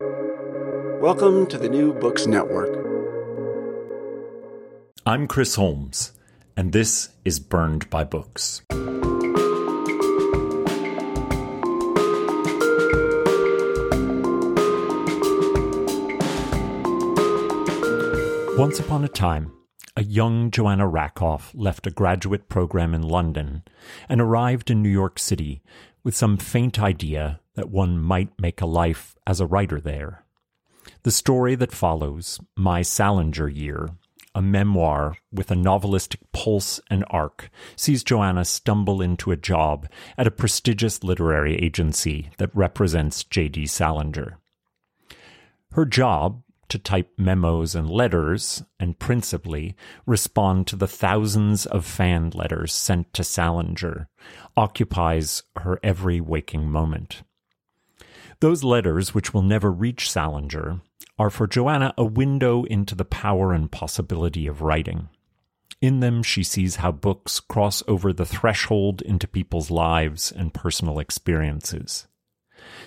Welcome to the New Books Network. I'm Chris Holmes, and this is Burned by Books. Once upon a time, a young Joanna Rakoff left a graduate program in London and arrived in New York City with some faint idea that one might make a life as a writer there. The story that follows, My Salinger Year, a memoir with a novelistic pulse and arc, sees Joanna stumble into a job at a prestigious literary agency that represents J.D. Salinger. Her job, to type memos and letters, and principally respond to the thousands of fan letters sent to Salinger, occupies her every waking moment. Those letters, which will never reach Salinger, are for Joanna a window into the power and possibility of writing. In them, she sees how books cross over the threshold into people's lives and personal experiences.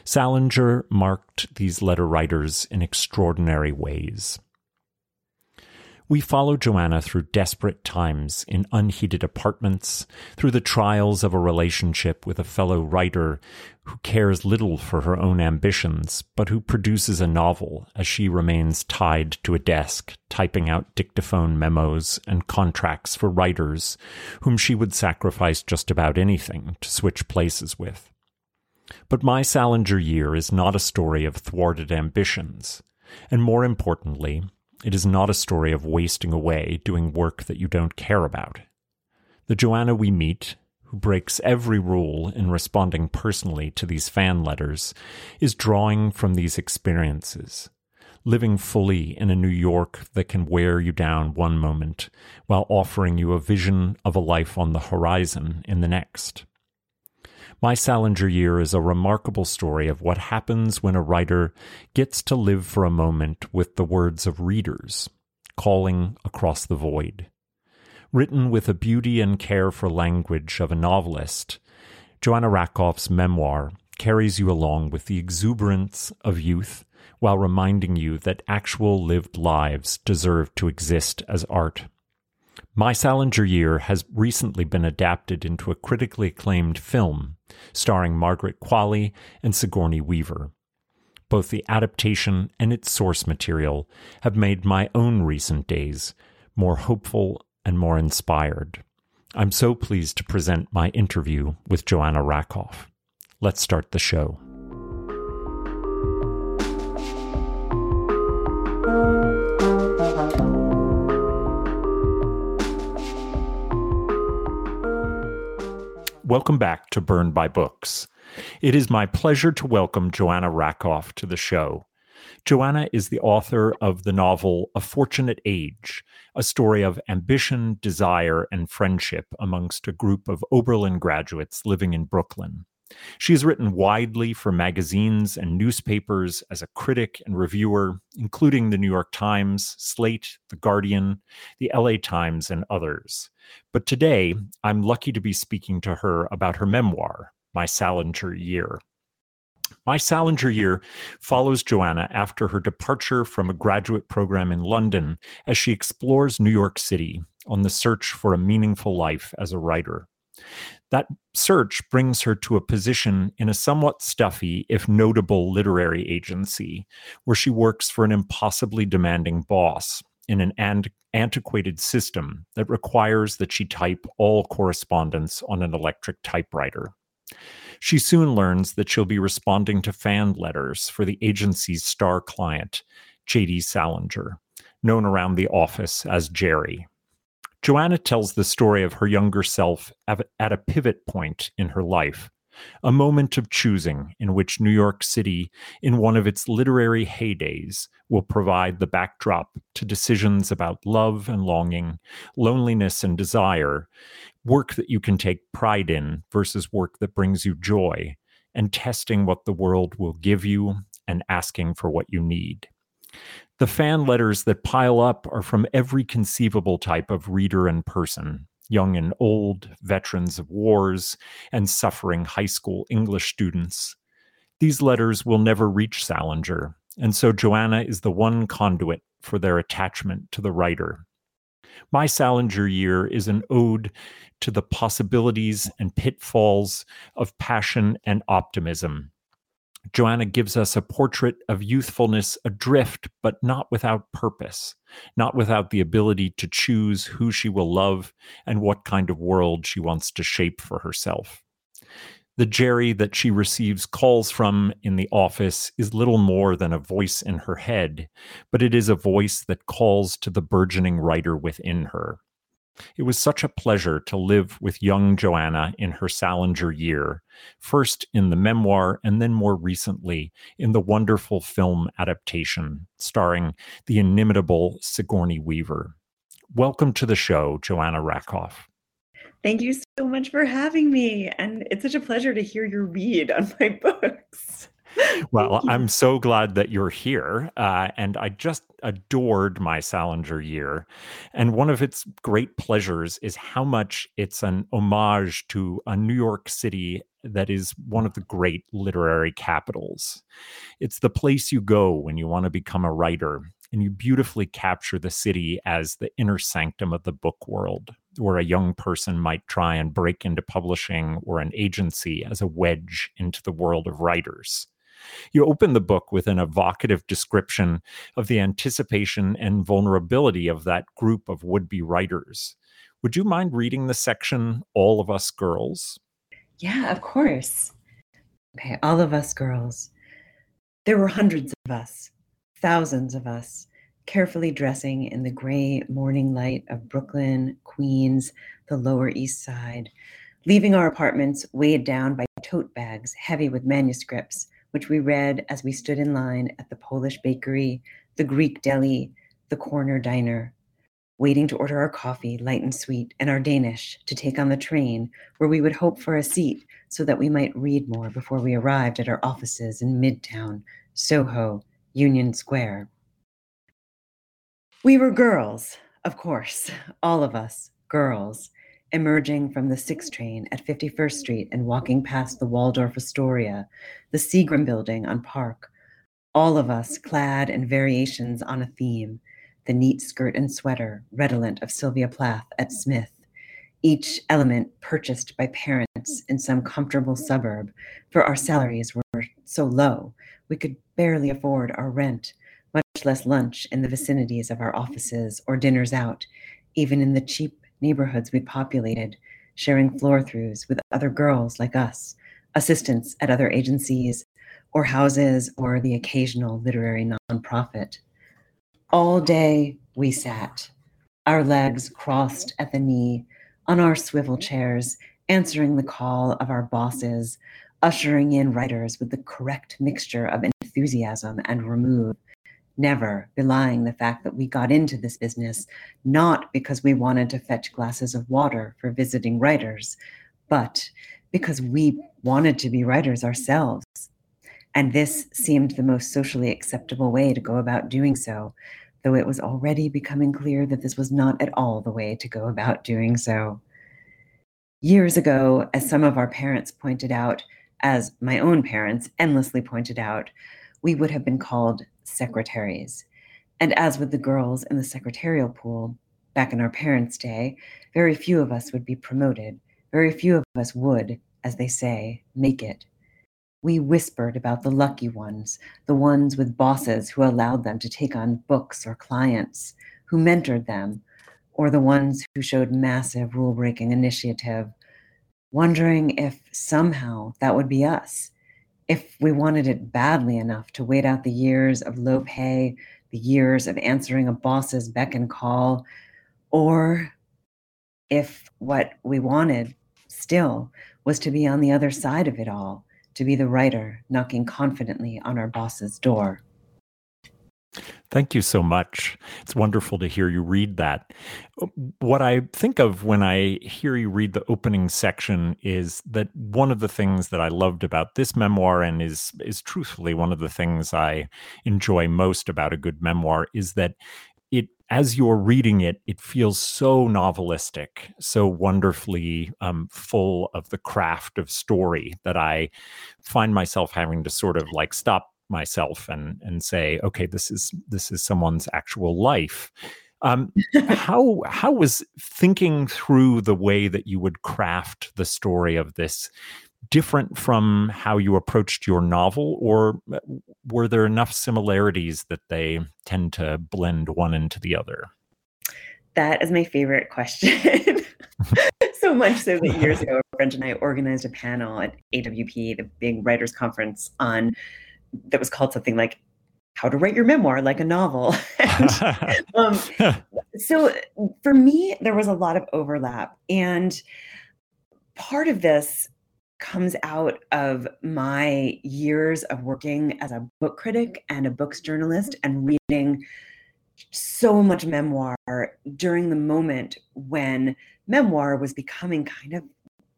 Salinger marked these letter writers in extraordinary ways. We follow Joanna through desperate times in unheated apartments, through the trials of a relationship with a fellow writer who cares little for her own ambitions, but who produces a novel as she remains tied to a desk, typing out dictaphone memos and contracts for writers whom she would sacrifice just about anything to switch places with. But My Salinger Year is not a story of thwarted ambitions, and more importantly, it is not a story of wasting away doing work that you don't care about. The Joanna we meet, who breaks every rule in responding personally to these fan letters, is drawing from these experiences, living fully in a New York that can wear you down one moment while offering you a vision of a life on the horizon in the next. My Salinger Year is a remarkable story of what happens when a writer gets to live for a moment with the words of readers, calling across the void. Written with a beauty and care for language of a novelist, Joanna Rakoff's memoir carries you along with the exuberance of youth while reminding you that actual lived lives deserve to exist as art. My Salinger Year has recently been adapted into a critically acclaimed film starring Margaret Qualley and Sigourney Weaver. Both the adaptation and its source material have made my own recent days more hopeful and more inspired. I'm so pleased to present my interview with Joanna Rakoff. Let's start the show. Welcome back to Burned by Books. It is my pleasure to welcome Joanna Rakoff to the show. Joanna is the author of the novel A Fortunate Age, a story of ambition, desire, and friendship amongst a group of Oberlin graduates living in Brooklyn. She has written widely for magazines and newspapers as a critic and reviewer, including the New York Times, Slate, The Guardian, the LA Times, and others. But today, I'm lucky to be speaking to her about her memoir, My Salinger Year. My Salinger Year follows Joanna after her departure from a graduate program in London as she explores New York City on the search for a meaningful life as a writer. That search brings her to a position in a somewhat stuffy, if notable, literary agency, where she works for an impossibly demanding boss in an antiquated system that requires that she type all correspondence on an electric typewriter. She soon learns that she'll be responding to fan letters for the agency's star client, J.D. Salinger, known around the office as Jerry. Joanna tells the story of her younger self at a pivot point in her life, a moment of choosing in which New York City, in one of its literary heydays, will provide the backdrop to decisions about love and longing, loneliness and desire, work that you can take pride in versus work that brings you joy, and testing what the world will give you and asking for what you need. The fan letters that pile up are from every conceivable type of reader and person young and old, veterans of wars, and suffering high school English students. These letters will never reach Salinger, and so Joanna is the one conduit for their attachment to the writer. My Salinger Year is an ode to the possibilities and pitfalls of passion and optimism Joanna gives us a portrait of youthfulness adrift, but not without purpose, not without the ability to choose who she will love and what kind of world she wants to shape for herself. The Jerry that she receives calls from in the office is little more than a voice in her head, but it is a voice that calls to the burgeoning writer within her. It was such a pleasure to live with young Joanna in her Salinger year, first in the memoir and then more recently in the wonderful film adaptation starring the inimitable Sigourney Weaver. Welcome to the show, Joanna Rakoff. Thank you so much for having me. And it's such a pleasure to hear your read on my books well, I'm so glad that you're here. Uh, and I just adored my Salinger year. And one of its great pleasures is how much it's an homage to a New York City that is one of the great literary capitals. It's the place you go when you want to become a writer. And you beautifully capture the city as the inner sanctum of the book world, where a young person might try and break into publishing or an agency as a wedge into the world of writers. You open the book with an evocative description of the anticipation and vulnerability of that group of would be writers. Would you mind reading the section, All of Us Girls? Yeah, of course. Okay, all of us girls. There were hundreds of us, thousands of us, carefully dressing in the gray morning light of Brooklyn, Queens, the Lower East Side, leaving our apartments weighed down by tote bags heavy with manuscripts which we read as we stood in line at the Polish bakery, the Greek deli, the corner diner, waiting to order our coffee, light and sweet, and our Danish to take on the train, where we would hope for a seat so that we might read more before we arrived at our offices in Midtown, Soho, Union Square. We were girls, of course, all of us, girls, emerging from the 6 train at 51st Street and walking past the Waldorf Astoria, the Seagram building on Park, all of us clad in variations on a theme, the neat skirt and sweater redolent of Sylvia Plath at Smith, each element purchased by parents in some comfortable suburb, for our salaries were so low we could barely afford our rent, much less lunch in the vicinities of our offices or dinners out, even in the cheap neighborhoods we populated, sharing floor throughs with other girls like us, assistants at other agencies, or houses, or the occasional literary nonprofit. All day we sat, our legs crossed at the knee, on our swivel chairs, answering the call of our bosses, ushering in writers with the correct mixture of enthusiasm and remove, never belying the fact that we got into this business not because we wanted to fetch glasses of water for visiting writers, but because we wanted to be writers ourselves. And this seemed the most socially acceptable way to go about doing so, though it was already becoming clear that this was not at all the way to go about doing so. Years ago, as some of our parents pointed out, as my own parents endlessly pointed out, we would have been called secretaries. And as with the girls in the secretarial pool, back in our parents' day, very few of us would be promoted. Very few of us would, as they say, make it. We whispered about the lucky ones, the ones with bosses who allowed them to take on books or clients, who mentored them, or the ones who showed massive rule breaking initiative, wondering if somehow that would be us if we wanted it badly enough to wait out the years of low pay, the years of answering a boss's beck and call, or if what we wanted still was to be on the other side of it all, to be the writer knocking confidently on our boss's door. Thank you so much. It's wonderful to hear you read that. What I think of when I hear you read the opening section is that one of the things that I loved about this memoir and is is truthfully one of the things I enjoy most about a good memoir is that it as you're reading it, it feels so novelistic, so wonderfully um, full of the craft of story that I find myself having to sort of like stop myself and and say, okay, this is this is someone's actual life. Um, how how was thinking through the way that you would craft the story of this different from how you approached your novel, or uh, were there enough similarities that they tend to blend one into the other? That is my favorite question. so much so that years ago, a friend and I organized a panel at AWP, the big writers conference, on that was called something like how to write your memoir like a novel. and, um, so for me, there was a lot of overlap. And part of this comes out of my years of working as a book critic and a books journalist and reading so much memoir during the moment when memoir was becoming kind of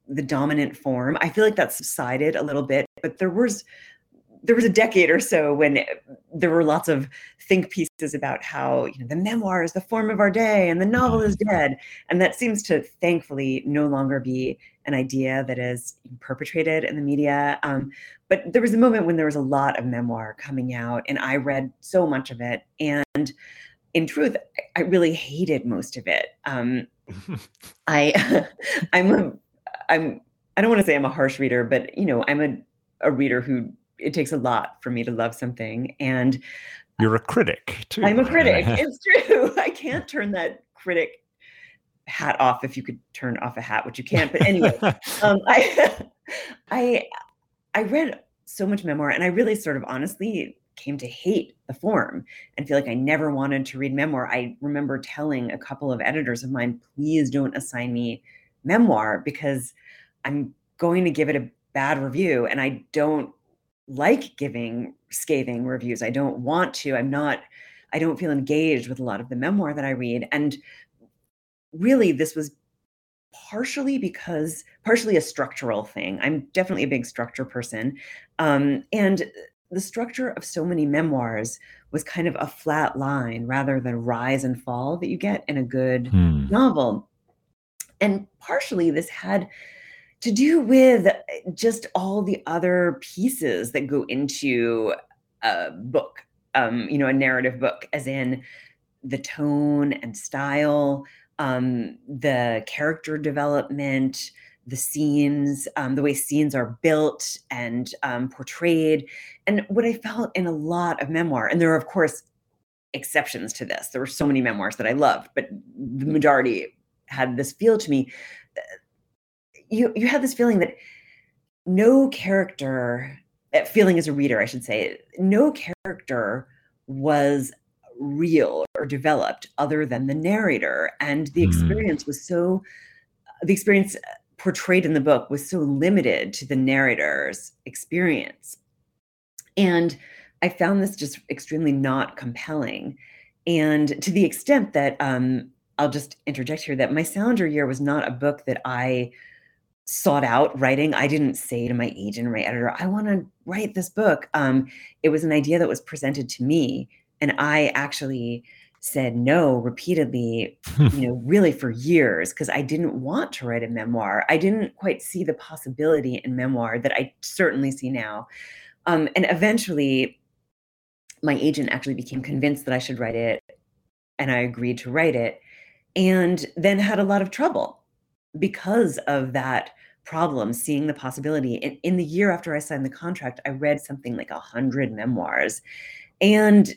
the dominant form. I feel like that subsided a little bit, but there was there was a decade or so when there were lots of think pieces about how you know the memoir is the form of our day and the novel is mm-hmm. dead. And that seems to thankfully no longer be an idea that is perpetrated in the media. Um, but there was a moment when there was a lot of memoir coming out and i read so much of it. And in truth i really hated most of it. Um, i i'm a i'm i don't want to say i'm a harsh reader but you know i'm a a reader who it takes a lot for me to love something. And you're a critic too. I'm a critic. it's true. I can't turn that critic hat off if you could turn off a hat, which you can't. But anyway, um, I, I, I read so much memoir, and I really sort of honestly came to hate the form and feel like I never wanted to read memoir. I remember telling a couple of editors of mine, please don't assign me memoir because I'm going to give it a bad review and I don't like giving scathing reviews. I don't want to. I'm not, I don't feel engaged with a lot of the memoir that I read. And really, this was partially because, partially a structural thing. I'm definitely a big structure person. Um, and the structure of so many memoirs was kind of a flat line rather than rise and fall that you get in a good hmm. novel. And partially this had to do with uh, just all the other pieces that go into a book, um, you know, a narrative book, as in the tone and style, um, the character development, the scenes, um, the way scenes are built and um, portrayed. And what I felt in a lot of memoir, and there are, of course, exceptions to this. There were so many memoirs that I loved, but the majority had this feel to me you you have this feeling that no character eh, feeling as a reader i should say no character was real or developed other than the narrator. And the mm. experience was so the experience portrayed in the book was so limited to the narrator's experience. And i found this just extremely not compelling. And to the extent that um, i'll just interject here that my salinger year was not a book that i sought out writing. I didn't say to my agent or my editor, I want to write this book. Um, it was an idea that was presented to me. And I actually said no repeatedly, you know, really for years, because I didn't want to write a memoir. I didn't quite see the possibility in memoir that I certainly see now. Um, and eventually, my agent actually became convinced that I should write it. And I agreed to write it. And then had a lot of trouble because of that problem, seeing the possibility. In, in the year after I signed the contract, I read something like a hundred memoirs. And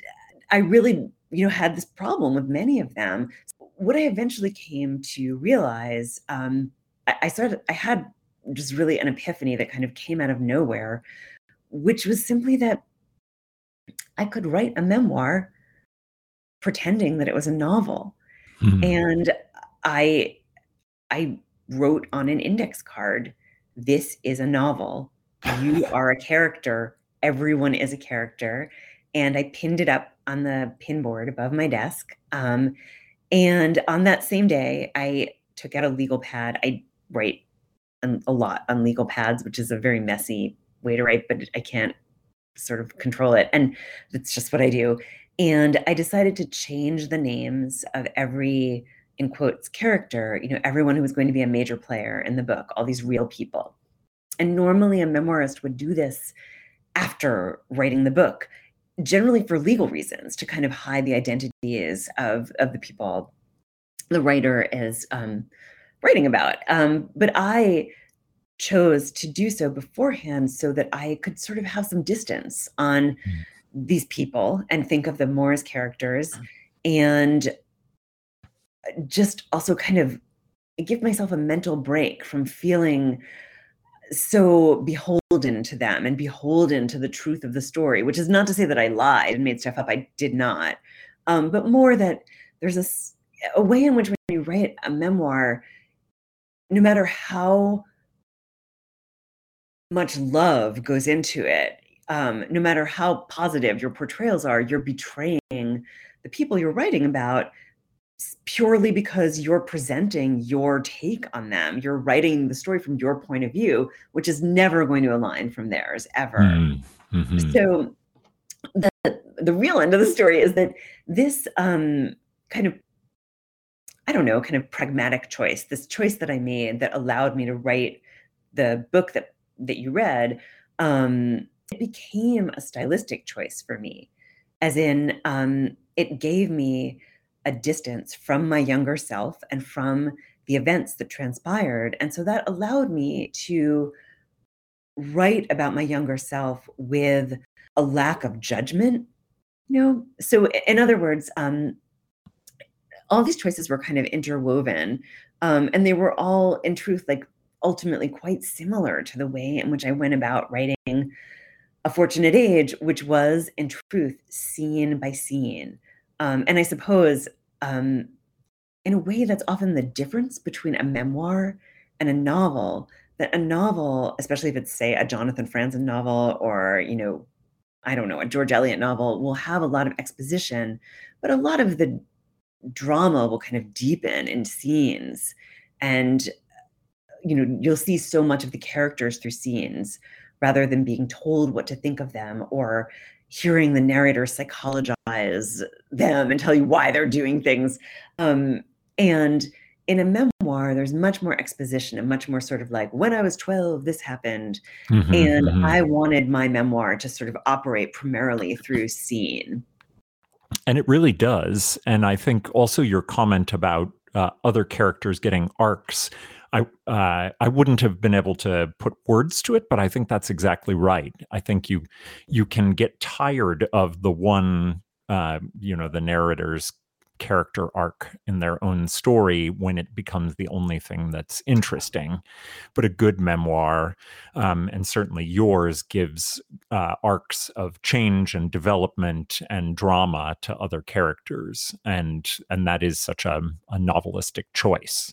I really, you know, had this problem with many of them. What I eventually came to realize, um, I, I started, I had just really an epiphany that kind of came out of nowhere, which was simply that I could write a memoir pretending that it was a novel. Hmm. And I I wrote on an index card this is a novel. You are a character. Everyone is a character. And I pinned it up on the pin board above my desk. Um, and on that same day, I took out a legal pad. I write a lot on legal pads, which is a very messy way to write, but I can't sort of control it. And that's just what I do. And I decided to change the names of every, in quotes, character, you know, everyone who was going to be a major player in the book, all these real people. And normally a memoirist would do this after writing the book, generally for legal reasons, to kind of hide the identities of, of the people the writer is um, writing about. Um, but I chose to do so beforehand so that I could sort of have some distance on mm. these people and think of them more as characters and just also kind of give myself a mental break from feeling so beholden to them and beholden to the truth of the story, which is not to say that I lied and made stuff up. I did not. Um, but more that there's a, a way in which when you write a memoir, no matter how much love goes into it, um, no matter how positive your portrayals are, you're betraying the people you're writing about purely because you're presenting your take on them. You're writing the story from your point of view, which is never going to align from theirs ever. Mm-hmm. mm-hmm. So the the real end of the story is that this um, kind of I don't know, kind of pragmatic choice, this choice that I made that allowed me to write the book that that you read, um, it became a stylistic choice for me, as in um, it gave me a distance from my younger self and from the events that transpired, and so that allowed me to write about my younger self with a lack of judgment. You know, so in other words, um, all these choices were kind of interwoven, um, and they were all, in truth, like ultimately quite similar to the way in which I went about writing A Fortunate Age, which was, in truth, scene by scene. Um, and I suppose, um, in a way, that's often the difference between a memoir and a novel. That a novel, especially if it's, say, a Jonathan Franzen novel or, you know, I don't know, a George Eliot novel, will have a lot of exposition, but a lot of the drama will kind of deepen in scenes. And you know you'll see so much of the characters through scenes rather than being told what to think of them or hearing the narrator psychologize them and tell you why they're doing things. Um, and in a memoir there's much more exposition and much more sort of like when i was 12 this happened. Mm-hmm, and mm-hmm. i wanted my memoir to sort of operate primarily through scene. And it really does. And i think also your comment about uh, other characters getting arcs I uh, I wouldn't have been able to put words to it, but I think that's exactly right. I think you you can get tired of the one uh, you know the narrator's character arc in their own story when it becomes the only thing that's interesting. But a good memoir, um, and certainly yours, gives uh, arcs of change and development and drama to other characters, and and that is such a, a novelistic choice.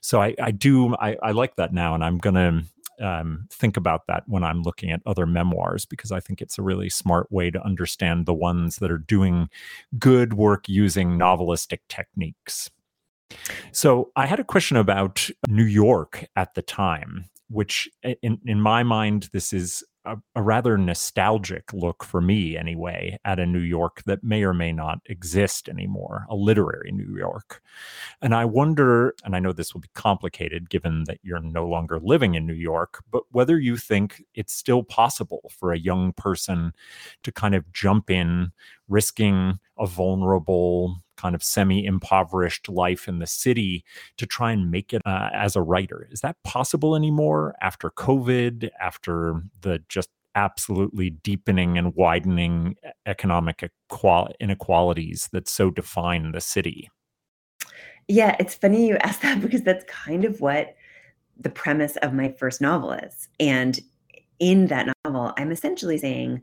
So I, I do I, I like that now, and I'm gonna um, think about that when I'm looking at other memoirs because I think it's a really smart way to understand the ones that are doing good work using novelistic techniques. So I had a question about New York at the time, which in, in my mind, this is a, a, rather nostalgic look for me anyway at a New York that may or may not exist anymore, a literary New York. And I wonder, and I know this will be complicated given that you're no longer living in New York, but whether you think it's still possible for a young person to kind of jump in, risking a vulnerable, kind of semi impoverished life in the city to try and make it uh, as a writer. Is that possible anymore after COVID, after the just absolutely deepening and widening economic inequalities that so define the city? Yeah, it's funny you ask that because that's kind of what the premise of my first novel is. And in that novel, I'm essentially saying,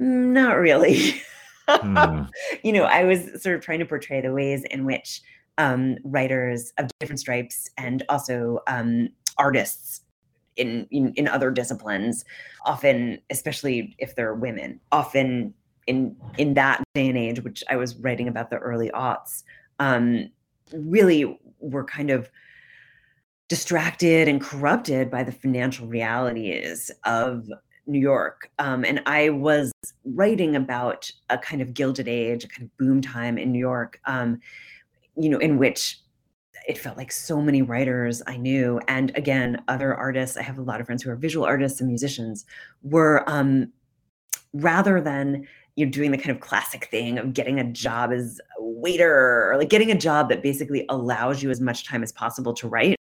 mm, not really. mm. You know, I was sort of trying to portray the ways in which um, writers of different stripes and also um, artists in, in in other disciplines often especially if they're women often in in that day and age which i was writing about the early aughts um really were kind of distracted and corrupted by the financial realities of New York. Um, and I was writing about a kind of gilded age, a kind of boom time in New York, um, you know, in which it felt like so many writers I knew, and again, other artists. I have a lot of friends who are visual artists and musicians. Were um, rather than you know doing the kind of classic thing of getting a job as a waiter or like getting a job that basically allows you as much time as possible to write.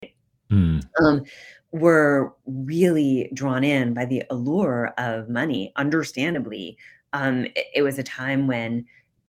Mm. Um, were really drawn in by the allure of money, understandably. Um, it, it, was a time when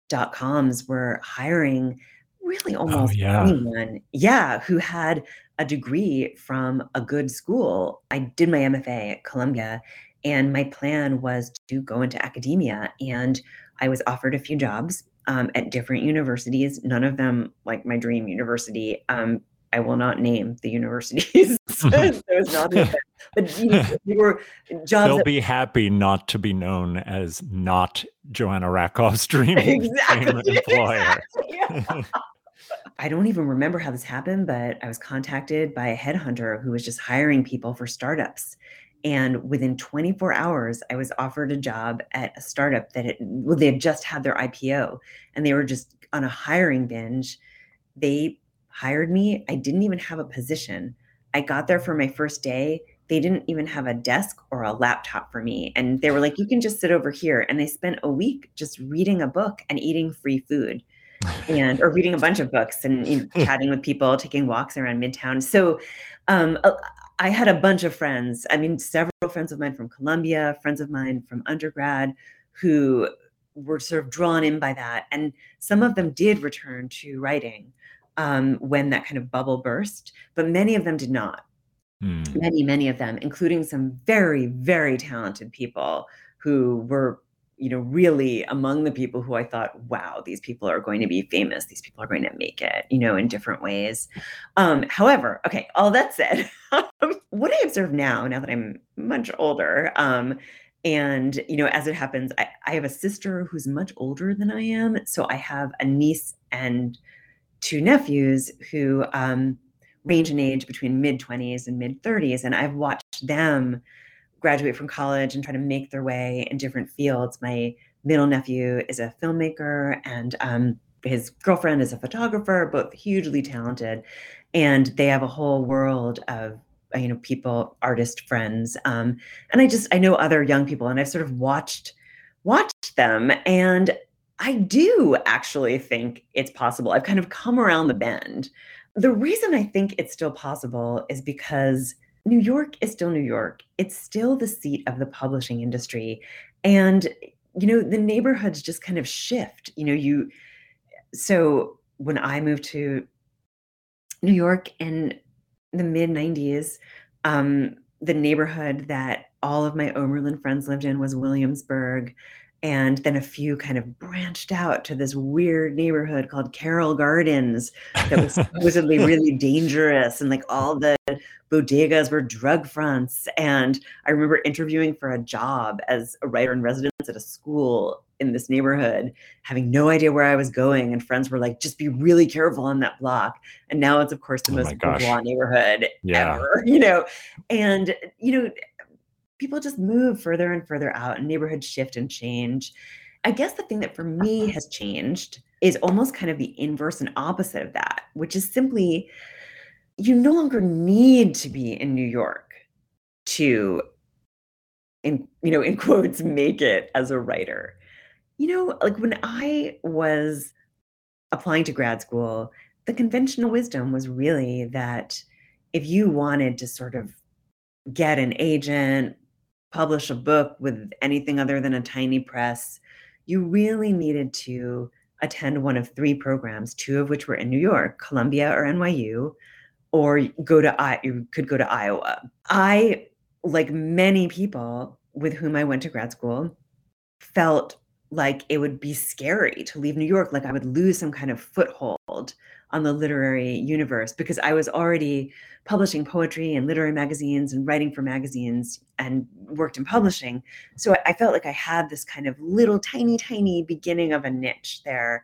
dot coms were hiring really oh, almost oh, yeah. anyone, yeah, who had a degree from a good school. I did my MFA at Columbia, and my plan was to go into academia. And I was offered a few jobs um, at different universities, none of them like my dream university. Um, I will not name the universities. Not but you, you were jobs. They'll that, be happy not to be known as not Joanna Rakoff's dream exactly, employer. Exactly. I don't even remember how this happened, but I was contacted by a headhunter who was just hiring people for startups. And within 24 hours, I was offered a job at a startup that well, they had just had their IPO and they were just on a hiring binge. They hired me. I didn't even have a position. I got there for my first day. They didn't even have a desk or a laptop for me. And they were like, you can just sit over here. And they spent a week just reading a book and eating free food and or reading a bunch of books and you know, chatting with people, taking walks around Midtown. So um, uh, I had a bunch of friends. I mean, several friends of mine from Columbia, friends of mine from undergrad who were sort of drawn in by that. And some of them did return to writing um, when that kind of bubble burst, but many of them did not. Mm. Many, many of them, including some very, very talented people who were, you know, really among the people who I thought, wow, these people are going to be famous. These people are going to make it, you know, in different ways. Um, however, okay, all that said, what I observe now, now that I'm much older, um, and you know, as it happens, I, I have a sister who's much older than I am, so I have a niece and two nephews who um, range in age between mid 20s and mid 30s. And I've watched them graduate from college and try to make their way in different fields. My middle nephew is a filmmaker, and um, his girlfriend is a photographer, both hugely talented. And they have a whole world of you know people artist friends um, and i just i know other young people and i've sort of watched watched them and I do actually think it's possible. I've kind of come around the bend. The reason I think it's still possible is because New York is still New York. It's still the seat of the publishing industry. And, you know, the neighborhoods just kind of shift. You know, you, so when I moved to New York in the mid 90s, um, the neighborhood that all of my Oberlin friends lived in was Williamsburg and then a few kind of branched out to this weird neighborhood called Carroll Gardens that was supposedly really dangerous and like all the bodegas were drug fronts. And i remember interviewing for a job as a writer in residence at a school in this neighborhood having no idea where i was going and friends were like just be really careful on that block. And now it's of course the oh most bourgeois neighborhood yeah. ever you know? And you know people just move further and further out and neighborhoods shift and change. I guess the thing that for me uh-huh. has changed is almost kind of the inverse and opposite of that, which is simply you no longer need to be in New York to in you know in quotes make it as a writer. You know, like when I was applying to grad school, the conventional wisdom was really that if you wanted to sort of get an agent, publish a book with anything other than a tiny press, you really needed to attend one of three programs, two of which were in New York, Columbia or NYU, or go to I you could go to Iowa. I, like many people with whom I went to grad school, felt like it would be scary to leave New York, like I would lose some kind of foothold on the literary universe because I was already publishing poetry and literary magazines and writing for magazines and worked in publishing. So I felt like I had this kind of little tiny, tiny beginning of a niche there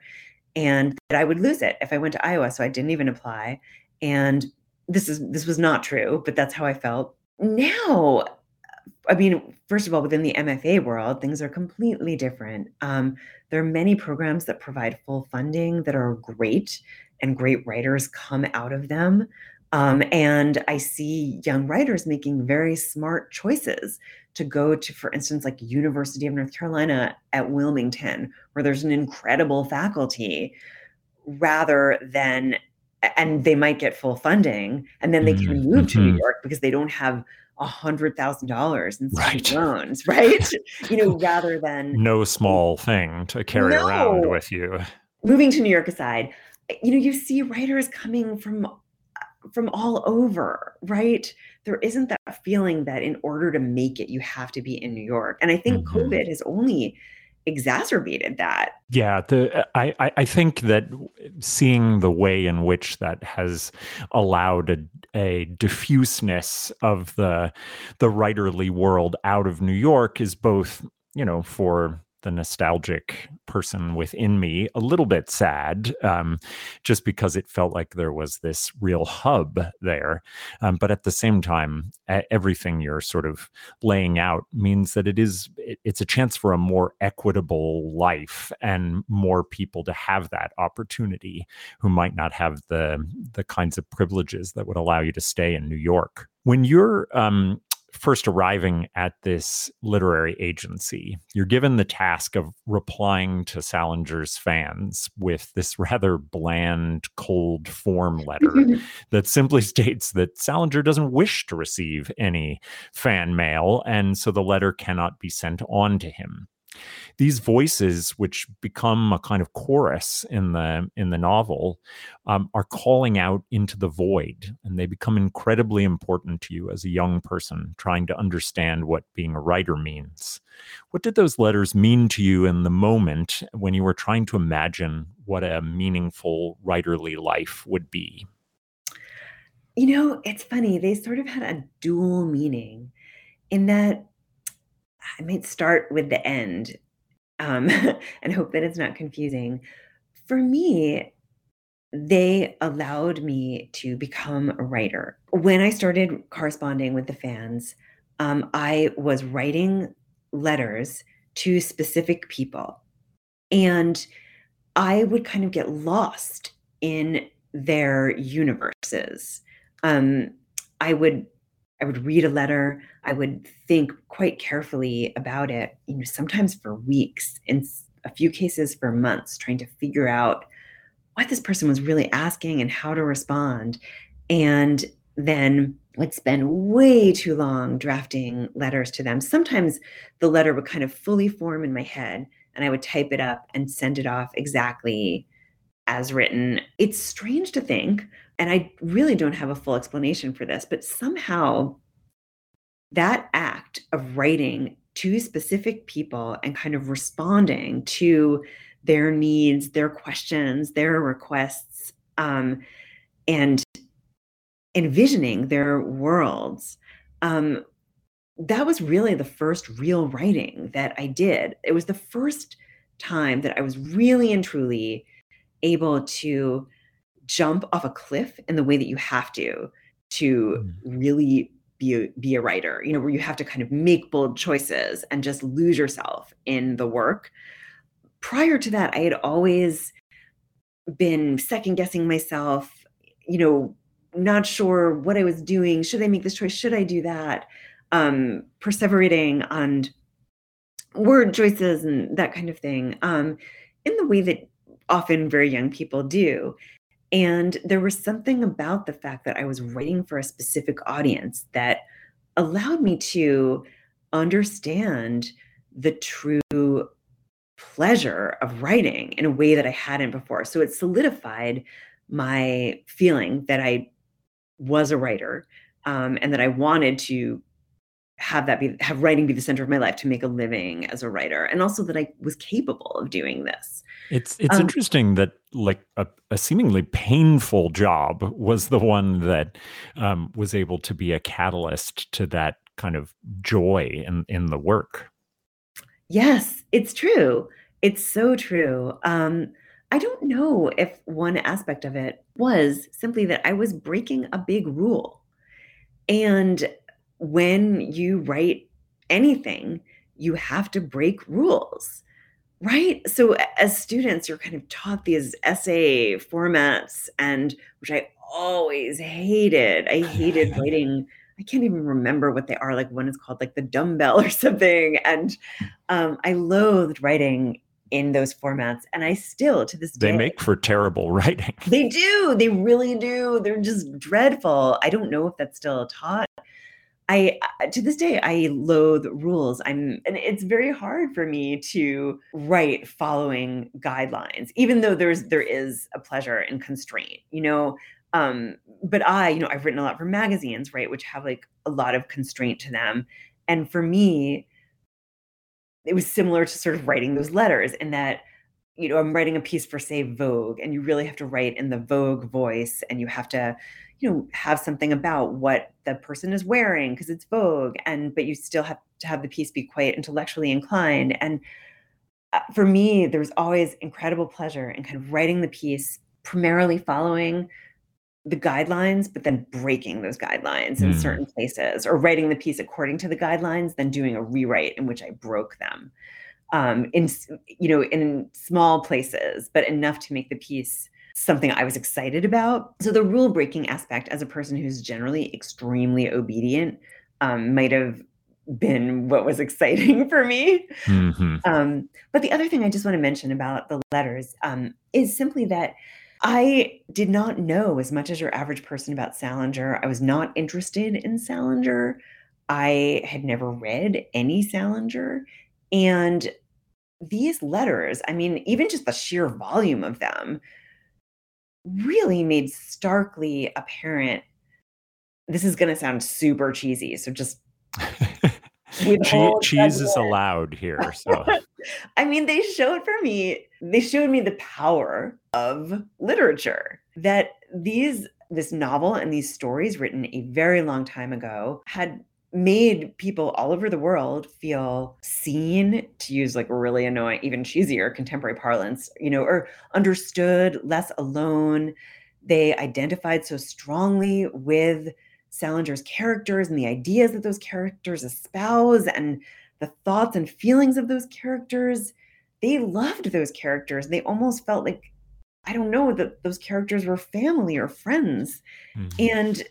and that I would lose it if I went to Iowa. So I didn't even apply. And this is this was not true, but that's how I felt. Now I mean, first of all, within the MFA world, things are completely different. Um, there are many programs that provide full funding that are great, and great writers come out of them. Um, and I see young writers making very smart choices to go to, for instance, like University of North Carolina at Wilmington, where there's an incredible faculty, rather than, and they might get full funding, and then they can mm-hmm. move to New mm-hmm. York because they don't have a hundred thousand dollars in right. loans, right? you know, rather than no small thing to carry no. around with you. Moving to New York aside, you know, you see writers coming from from all over, right? There isn't that feeling that in order to make it, you have to be in New York. And I think mm-hmm. COVID has only exacerbated that. Yeah, the I I think that seeing the way in which that has allowed a, a diffuseness of the the writerly world out of New York is both you know for the nostalgic person within me a little bit sad, um, just because it felt like there was this real hub there. Um, but at the same time, everything you're sort of laying out means that it is it's a chance for a more equitable life and more people to have that opportunity who might not have the the kinds of privileges that would allow you to stay in New York. When you're um, first arriving at this literary agency, you're given the task of replying to Salinger's fans with this rather bland, cold form letter that simply states that Salinger doesn't wish to receive any fan mail, and so the letter cannot be sent on to him these voices which become a kind of chorus in the in the novel um, are calling out into the void and they become incredibly important to you as a young person trying to understand what being a writer means. What did those letters mean to you in the moment when you were trying to imagine what a meaningful writerly life would be? You know it's funny they sort of had a dual meaning in that I might start with the end um, and hope that it's not confusing. For me, they allowed me to become a writer. When I started corresponding with the fans, um, I was writing letters to specific people. And I would kind of get lost in their universes. Um, I would I would read a letter. I would think quite carefully about it, you know, sometimes for weeks, in a few cases for months, trying to figure out what this person was really asking and how to respond. And then would spend way too long drafting letters to them. Sometimes the letter would kind of fully form in my head and I would type it up and send it off exactly as written. It's strange to think and I really don't have a full explanation for this, but somehow that act of writing to specific people and kind of responding to their needs, their questions, their requests, um, and envisioning their worlds. Um, that was really the first real writing that I did. It was the first time that I was really and truly able to jump off a cliff in the way that you have to to mm. really be a, be a writer you know where you have to kind of make bold choices and just lose yourself in the work prior to that i had always been second guessing myself you know not sure what i was doing should i make this choice should i do that um perseverating on word choices and that kind of thing um in the way that often very young people do and there was something about the fact that I was writing for a specific audience that allowed me to understand the true pleasure of writing in a way that I hadn't before. So it solidified my feeling that I was a writer um, and that I wanted to have that be have writing be the center of my life to make a living as a writer and also that i was capable of doing this. It's it's um, interesting that like a, a, seemingly painful job was the one that um, was able to be a catalyst to that kind of joy in in the work. Yes it's true. It's so true. Um, i don't know if one aspect of it was simply that i was breaking a big rule. And when you write anything, you have to break rules, right? So as students, you're kind of taught these essay formats, and which I always hated. I hated writing. I can't even remember what they are. Like one is called like the dumbbell or something, and um, I loathed writing in those formats and i still to this day they make for terrible writing they do they really do they're just dreadful i don't know if that's still taught I to this day I loathe rules. I'm and it's very hard for me to write following guidelines, even though there's there is a pleasure in constraint, you know. Um, but I, you know, I've written a lot for magazines, right, which have like a lot of constraint to them. And for me, it was similar to sort of writing those letters in that you know, I'm writing a piece for, say, Vogue, and you really have to write in the Vogue voice, and you have to, you know, have something about what the person is wearing because it's Vogue, and but you still have to have the piece be quite intellectually inclined. And uh, for me, there was always incredible pleasure in kind of writing the piece, primarily following the guidelines, but then breaking those guidelines in mm. certain places, or writing the piece according to the guidelines, then doing a rewrite in which I broke them um, in you know in small places, but enough to make the piece something I was excited about. So the rule breaking aspect, as a person who's generally extremely obedient, um, might have been what was exciting for me. Mm-hmm. Um, but the other thing I just want to mention about the letters um, is simply that I did not know as much as your average person about Salinger. I was not interested in Salinger. I had never read any Salinger. And these letters, I mean, even just the sheer volume of them really made starkly apparent. This is going to sound super cheesy. So just. Che- cheese is allowed here. So, I mean, they showed for me, they showed me the power of literature that these, this novel and these stories written a very long time ago had made people all over the world feel seen to use like really annoying even cheesier contemporary parlance you know or understood less alone. They identified so strongly with salinger's characters and the ideas that those characters espouse and the thoughts and feelings of those characters. They loved those characters. They almost felt like i don't know that those characters were family or friends. Mm-hmm. and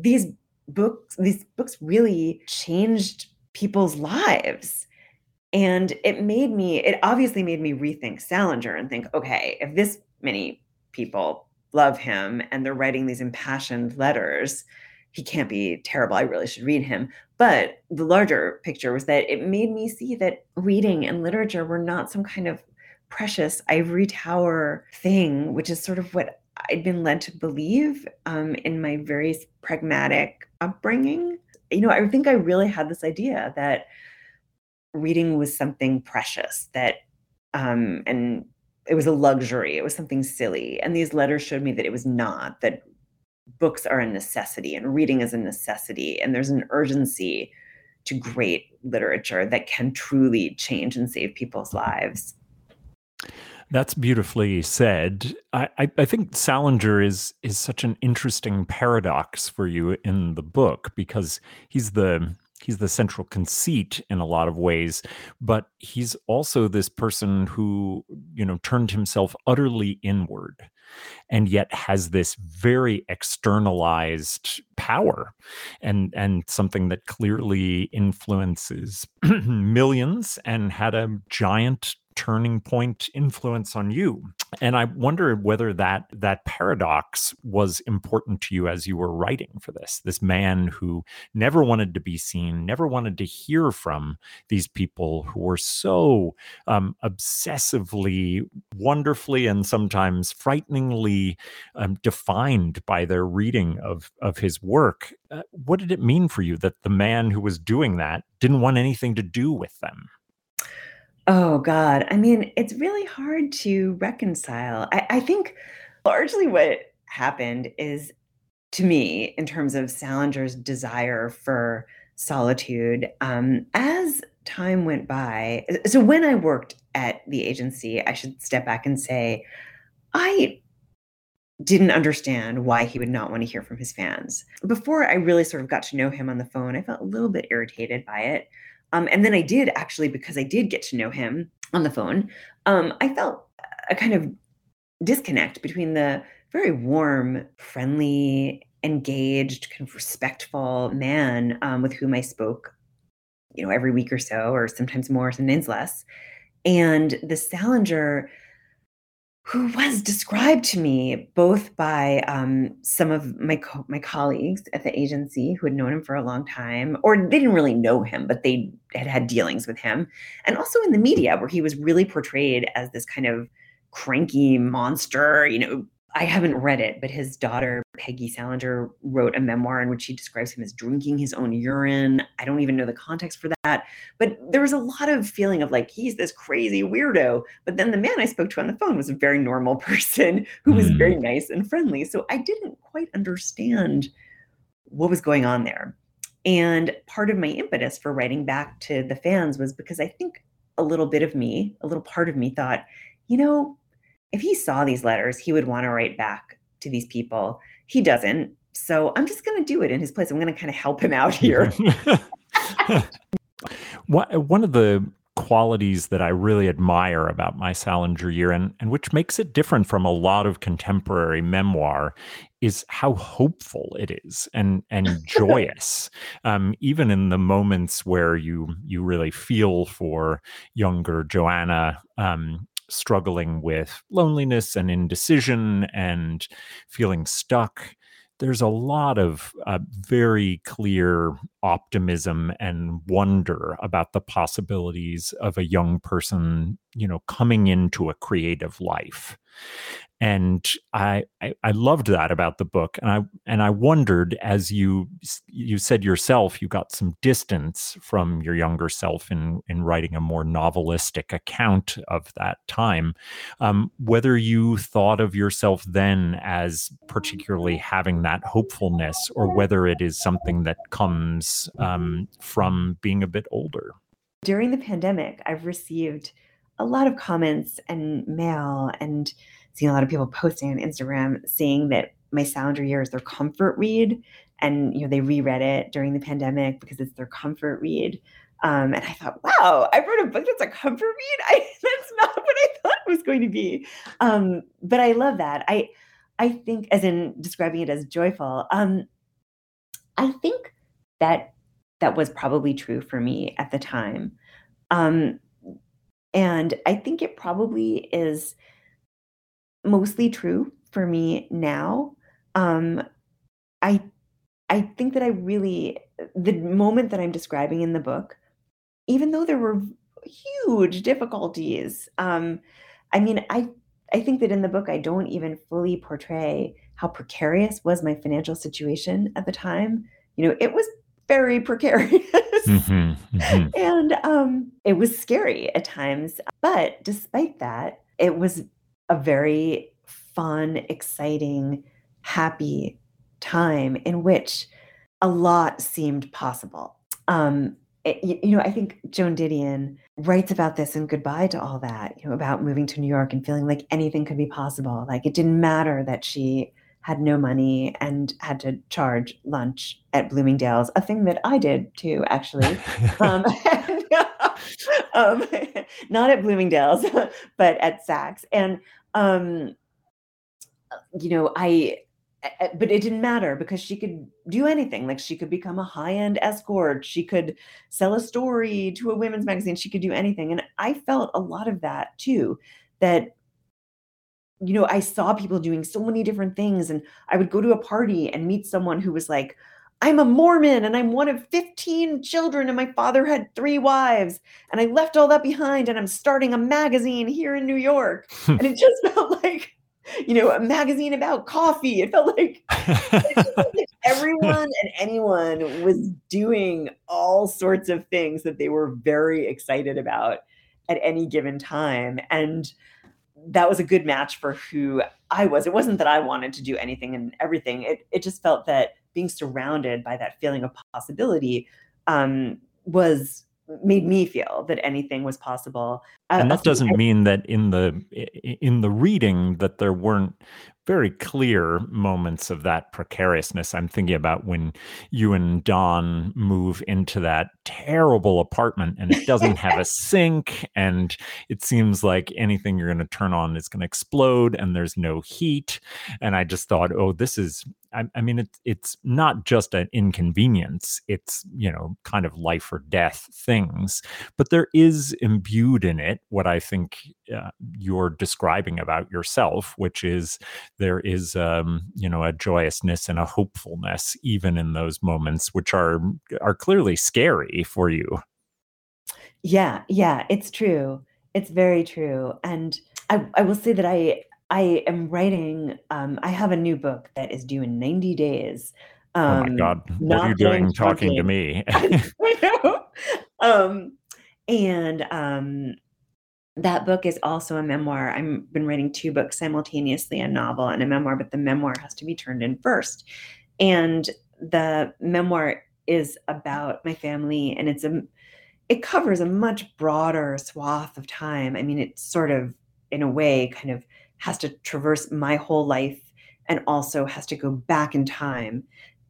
these books these books really changed people's lives. And it made me it obviously made me rethink salinger and think okay if this many people love him and they're writing these impassioned letters he can't be terrible. I really should read him. But the larger picture was that it made me see that reading and literature were not some kind of precious ivory tower thing which is sort of what I'd been led to believe um, in my very pragmatic upbringing. You know, I think I really had this idea that reading was something precious, that, um, and it was a luxury, it was something silly. And these letters showed me that it was not, that books are a necessity and reading is a necessity. And there's an urgency to great literature that can truly change and save people's lives. That's beautifully said. I, I, I, think Salinger is is such an interesting paradox for you in the book because he's the he's the central conceit in a lot of ways, but he's also this person who, you know, turned himself utterly inward and yet has this very externalized power and and something that clearly influences millions and had a giant turning point influence on you. And i wonder whether that that paradox was important to you as you were writing for this this man who never wanted to be seen never wanted to hear from these people who were so um, obsessively wonderfully and sometimes frighteningly um, defined by their reading of of his work. Uh, what did it mean for you that the man who was doing that didn't want anything to do with them Oh god. I mean, it's really hard to reconcile. I, I think largely what happened is to me in terms of Salinger's desire for solitude um, as time went by so when i worked at the agency i should step back and say i didn't understand why he would not want to hear from his fans before i really sort of got to know him on the phone i felt a little bit irritated by it um, and then I did actually, because I did get to know him on the phone, um, I felt a kind of disconnect between the very warm, friendly, engaged, kind of respectful man um, with whom I spoke, you know, every week or so, or sometimes more, sometimes less, and the Salinger who was described to me both by um, some of my co- my colleagues at the agency who had known him for a long time, or they didn't really know him, but they had had dealings with him, and also in the media where he was really portrayed as this kind of cranky monster, you know, I haven't read it, but his daughter, Peggy Salinger, wrote a memoir in which she describes him as drinking his own urine. I don't even know the context for that. But there was a lot of feeling of like, he's this crazy weirdo. But then the man I spoke to on the phone was a very normal person who was very hmm. nice and friendly. So I didn't quite understand what was going on there. And part of my impetus for writing back to the fans was because I think a little bit of me, a little part of me thought, you know, if he saw these letters, he would want to write back to these people. He doesn't. So I'm just going to do it in his place. I'm going to kind of help him out here. One of the qualities that I really admire about my Salinger year and, and which makes it different from a lot of contemporary memoir is how hopeful it is and and joyous um, even in the moments where you you really feel for younger Joanna um, struggling with loneliness and indecision and feeling stuck there's a lot of uh, very clear optimism and wonder about the possibilities of a young person you know coming into a creative life and I, I, I loved that about the book and i and i wondered as you you said yourself you got some distance from your younger self in in writing a more novelistic account of that time. Um, whether you thought of yourself then as particularly having that hopefulness or whether it is something that comes um, from being a bit older. During the pandemic i've received a lot of comments and mail and seeing a lot of people posting on Instagram saying that my Salinger year is their comfort read. And, you know, they reread it during the pandemic because it's their comfort read. Um, and I thought, wow, I wrote a book that's a comfort read. I, that's not what I thought it was going to be. Um, but I love that. I, I think, as in describing it as joyful, um, I think that that was probably true for me at the time. Um, and I think it probably is mostly true for me now. Um, I I think that I really the moment that I'm describing in the book, even though there were huge difficulties, um, I mean, I I think that in the book I don't even fully portray how precarious was my financial situation at the time. You know, it was very precarious. Mm-hmm, and um, it was scary at times. But despite that, it was a very fun, exciting, happy time in which a lot seemed possible. Um, it, you know, I think Joan Didion writes about this in Goodbye to All That, you know, about moving to New York and feeling like anything could be possible. Like it didn't matter that she had no money and had to charge lunch at Bloomingdale's, a thing that I did too, actually. um, and, um, not at Bloomingdale's, but at Saks. And um, you know, I but it didn't matter because she could do anything. Like she could become a high end escort, she could sell a story to a women's magazine, she could do anything. And I felt a lot of that too. That, you know, I saw people doing so many different things. And I would go to a party and meet someone who was like, I'm a Mormon and I'm one of 15 children, and my father had three wives. And I left all that behind and I'm starting a magazine here in New York. and it just felt like, you know, a magazine about coffee. It felt like, it felt like everyone and anyone was doing all sorts of things that they were very excited about at any given time. And that was a good match for who I was. It wasn't that I wanted to do anything and everything. It it just felt that being surrounded by that feeling of possibility um, was made me feel that anything was possible. Uh, and that doesn't mean that in the in the reading that there weren't very clear moments of that precariousness. I'm thinking about when you and Don move into that terrible apartment and it doesn't have a sink and it seems like anything you're going to turn on is going to explode and there's no heat. And I just thought, oh, this is I, I mean, it's it's not just an inconvenience; it's you know, kind of life or death things. But there is imbued in it what I think uh, you're describing about yourself, which is there is um, you know a joyousness and a hopefulness even in those moments, which are are clearly scary for you. Yeah, yeah, it's true. It's very true, and I, I will say that I I am writing. Um, I have a new book that is due in 90 days. Um, oh my um, God. What are you doing talking to me? I know. Um, and um, that book is also a memoir. I've been writing two books simultaneously a novel and a memoir, but the memoir has to be turned in first. And the memoir is about my family and it's a it covers a much broader swath of time. I mean, it's sort of in a way kind of has to traverse my whole life and also has to go back in time.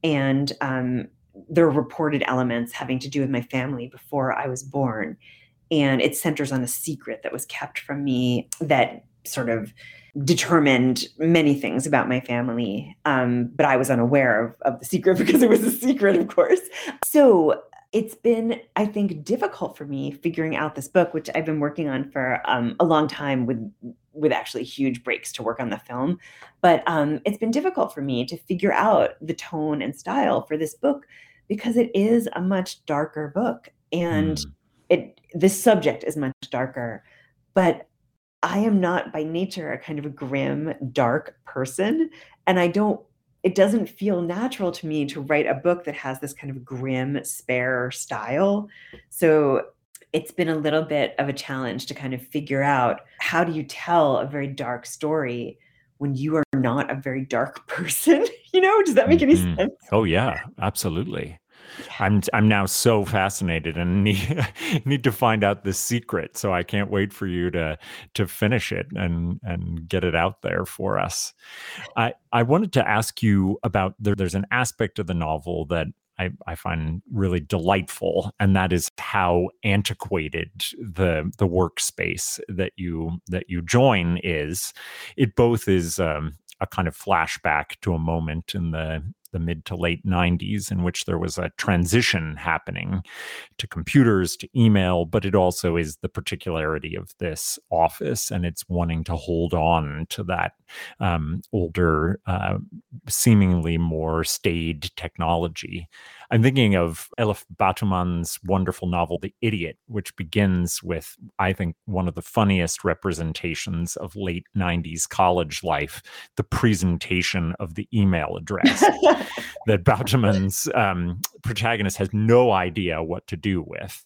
And um, there are reported elements having to do with my family before I was born. And it centers on a secret that was kept from me that sort of determined many things about my family. Um, but I was unaware of, of the secret because it was a secret, of course. So it's been, I think, difficult for me figuring out this book, which I've been working on for um, a long time with with actually huge breaks to work on the film. But um, it's been difficult for me to figure out the tone and style for this book because it is a much darker book, and mm. it this subject is much darker. But I am not by nature a kind of a grim, dark person, and I don't it doesn't feel natural to me to write a book that has this kind of grim, spare style. So it's been a little bit of a challenge to kind of figure out how do you tell a very dark story when you are not a very dark person you know does that make any mm-hmm. sense oh yeah absolutely I'm I'm now so fascinated and need need to find out the secret. So I can't wait for you to to finish it and and get it out there for us. I I wanted to ask you about there, there's an aspect of the novel that I, I, find really delightful, and that is how antiquated the the workspace that you that you join is. It both is um, a kind of flashback to a moment in the the mid to late 90s in which there was a transition happening to computers to email but it also is the particularity of this office and it's wanting to hold on to that um, older uh, seemingly more staid technology. I'm thinking of Elif Batuman's wonderful novel, The Idiot, which begins with, I think, one of the funniest representations of late 90s college life the presentation of the email address that Batuman's um, protagonist has no idea what to do with.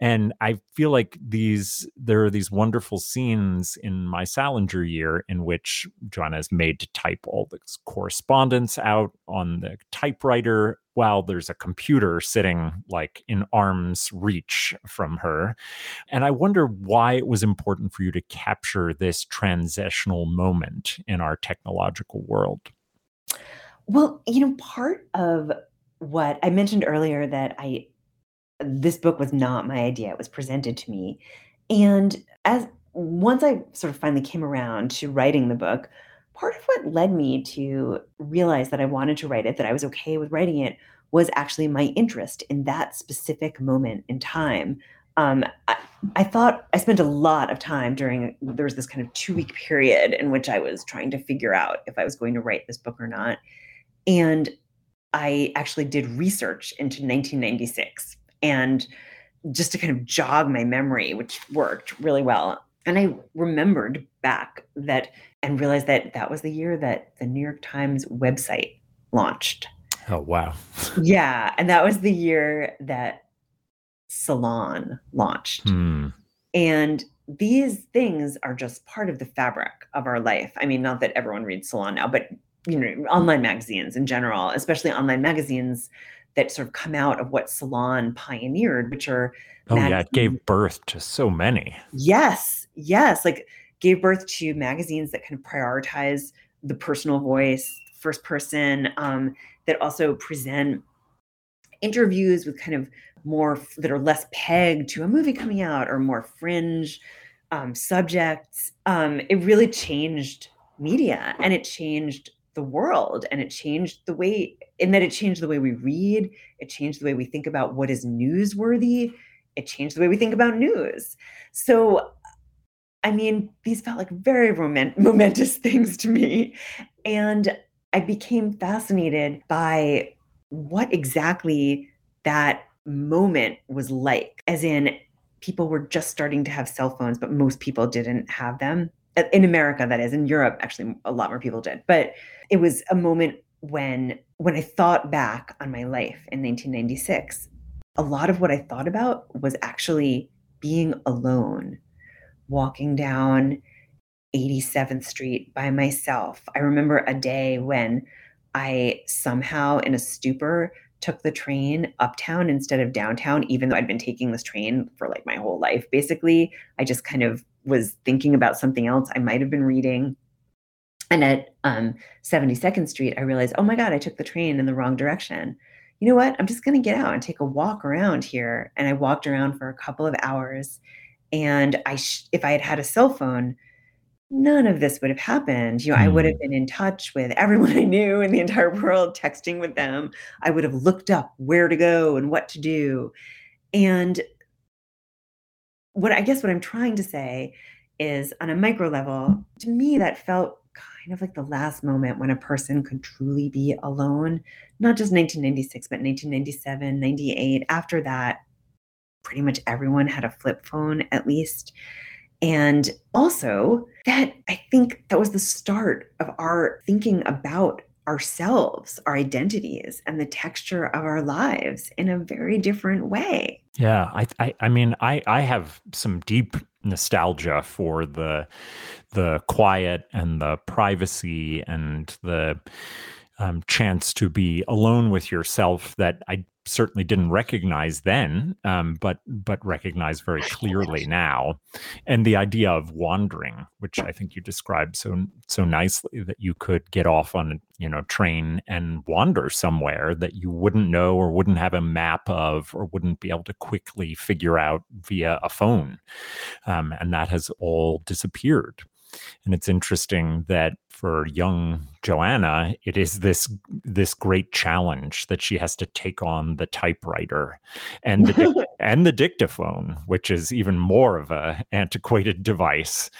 And i feel like these there are these wonderful scenes in my salinger year in which joanna is made to type all this correspondence out on the typewriter while there's a computer sitting like in arm's reach from her. And i wonder why it was important for you to capture this transitional moment in our technological world well you know part of what i mentioned earlier that i this book was not my idea. It was presented to me. And as once I sort of finally came around to writing the book, part of what led me to realize that I wanted to write it, that I was okay with writing it, was actually my interest in that specific moment in time. Um, I, I, thought I spent a lot of time during there was this kind of two week period in which I was trying to figure out if I was going to write this book or not. And I actually did research into 1996 and just to kind of jog my memory, which worked really well. And I remembered back that and realized that that was the year that the New York Times website launched. Oh, wow. yeah. And that was the year that Salon launched. Hmm. And these things are just part of the fabric of our life. I mean, not that everyone reads Salon now, but you know, online magazines in general, especially online magazines that sort of come out of what Salon pioneered, which are oh magazines. yeah, it gave birth to so many. Yes, yes, like gave birth to magazines that kind of prioritize the personal voice, first person, um, that also present interviews with kind of more that are less pegged to a movie coming out or more fringe um, subjects. Um, it really changed media and it changed the world and it changed the way in that it changed the way we read it changed the way we think about what is newsworthy it changed the way we think about news. So i mean these felt like very moment- momentous things to me and i became fascinated by what exactly that moment was like as in people were just starting to have cell phones but most people didn't have them in America, that is. In Europe, actually, a lot more people did. But it was a moment when when I thought back on my life in 1996, a lot of what I thought about was actually being alone, walking down 87th Street by myself. I remember a day when I somehow, in a stupor, took the train uptown instead of downtown, even though I'd been taking this train for like my whole life, basically. I just kind of was thinking about something else I might have been reading. And at um, 72nd Street, I realized, oh my God, I took the train in the wrong direction. You know what? I'm just going to get out and take a walk around here. And I walked around for a couple of hours. And I, sh- if I had had a cell phone, none of this would have happened. You know, mm. I would have hmm. been in touch with everyone I knew in the entire world, texting with them. I would have looked up where to go and what to do. And what I guess what I'm trying to say is on a micro level, to me, that felt kind of like the last moment when a person could truly be alone. Not just 1996, but 1997, 98. After that, pretty much everyone had a flip phone at least. And also, that I think that was the start of our thinking about ourselves, our identities, and the texture of our lives in a very different way. Yeah, I, I, I mean, I, I have some deep nostalgia for the, the quiet and the privacy and the um, chance to be alone with yourself that I certainly didn't recognize then, um, but but recognize very clearly now. And the idea of wandering, which I think you described so so nicely, that you could get off on you know train and wander somewhere that you wouldn't know or wouldn't have a map of or wouldn't be able to quickly figure out via a phone, um, and that has all disappeared. And it's interesting that for young Joanna, it is this this great challenge that she has to take on the typewriter and the and the dictaphone, which is even more of a antiquated device.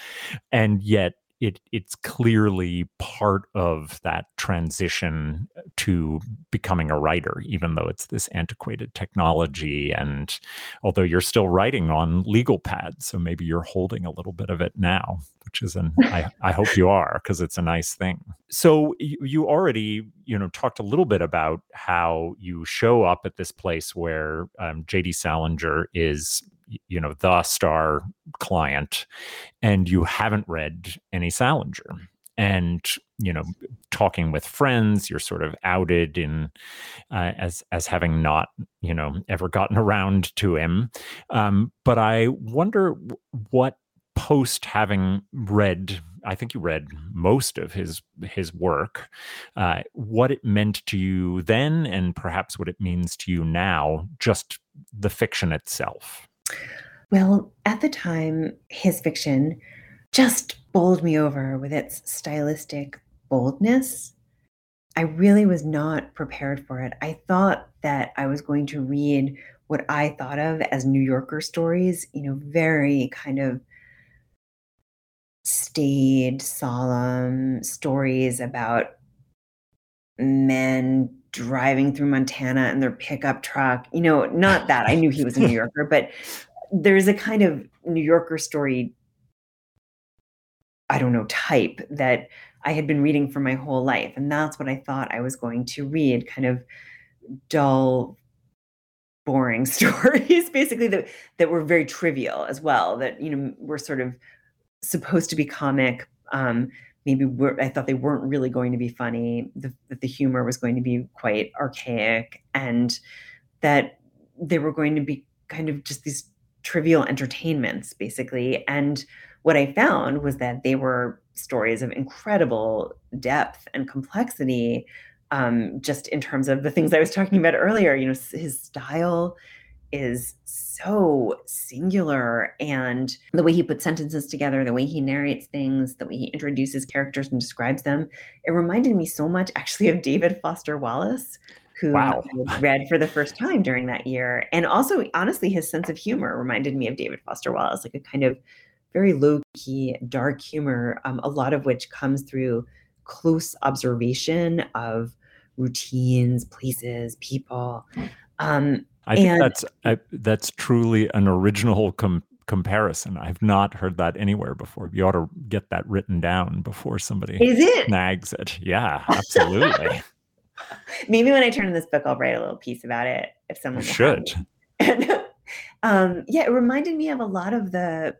And yet it it's clearly part of that transition to becoming a writer, even though it's this antiquated technology. And although you're still writing on legal pads, so maybe you're holding a little bit of it now, which is an I, I hope you are because it's a nice thing. So you, you already you know talked a little bit about how you show up at this place where um, J.D. Salinger is you know the star client and you haven't read any salinger and you know talking with friends you're sort of outed in uh, as as having not you know ever gotten around to him um, but i wonder what post having read I think you read most of his his work. Uh, what it meant to you then, and perhaps what it means to you now, just the fiction itself. Well, at the time, his fiction just bowled me over with its stylistic boldness. I really was not prepared for it. I thought that I was going to read what I thought of as New Yorker stories, you know, very kind of staid, solemn stories about men driving through Montana in their pickup truck. You know, not that I knew he was a New Yorker, but there's a kind of New Yorker story, I don't know, type that I had been reading for my whole life. And that's what I thought I was going to read kind of dull, boring stories, basically, that, that were very trivial as well, that, you know, were sort of supposed to be comic. Um, maybe I thought they weren't really going to be funny, the, that the humor was going to be quite archaic, and that they were going to be kind of just these trivial entertainments, basically. And what I found was that they were stories of incredible depth and complexity, um, just in terms of the things I was talking about earlier. You know, his style is so singular and the way he puts sentences together the way he narrates things the way he introduces characters and describes them it reminded me so much actually of david foster wallace who wow. I read for the first time during that year and also honestly his sense of humor reminded me of david foster wallace like a kind of very low key dark humor um, a lot of which comes through close observation of routines places people um, I think and, that's I, that's truly an original com- comparison. I've not heard that anywhere before. You ought to get that written down before somebody is it nags it. Yeah, absolutely. Maybe when I turn in this book, I'll write a little piece about it. If someone should. And, um, yeah, it reminded me of a lot of the.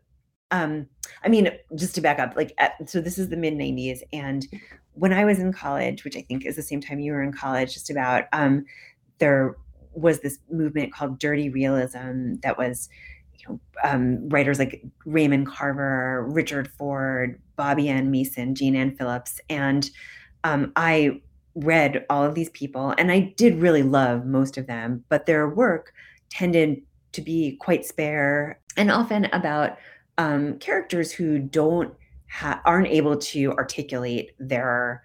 Um, I mean, just to back up, like, at, so this is the mid '90s, and when I was in college, which I think is the same time you were in college, just about, um, there was this movement called dirty realism that was you know, um, writers like Raymond Carver, Richard Ford, Bobbie Ann Mason, Jayne Anne Phillips, and um, I read all of these people, and I did really love most of them, but their work tended to be quite spare and often about um, characters who don't ha- aren't able to articulate their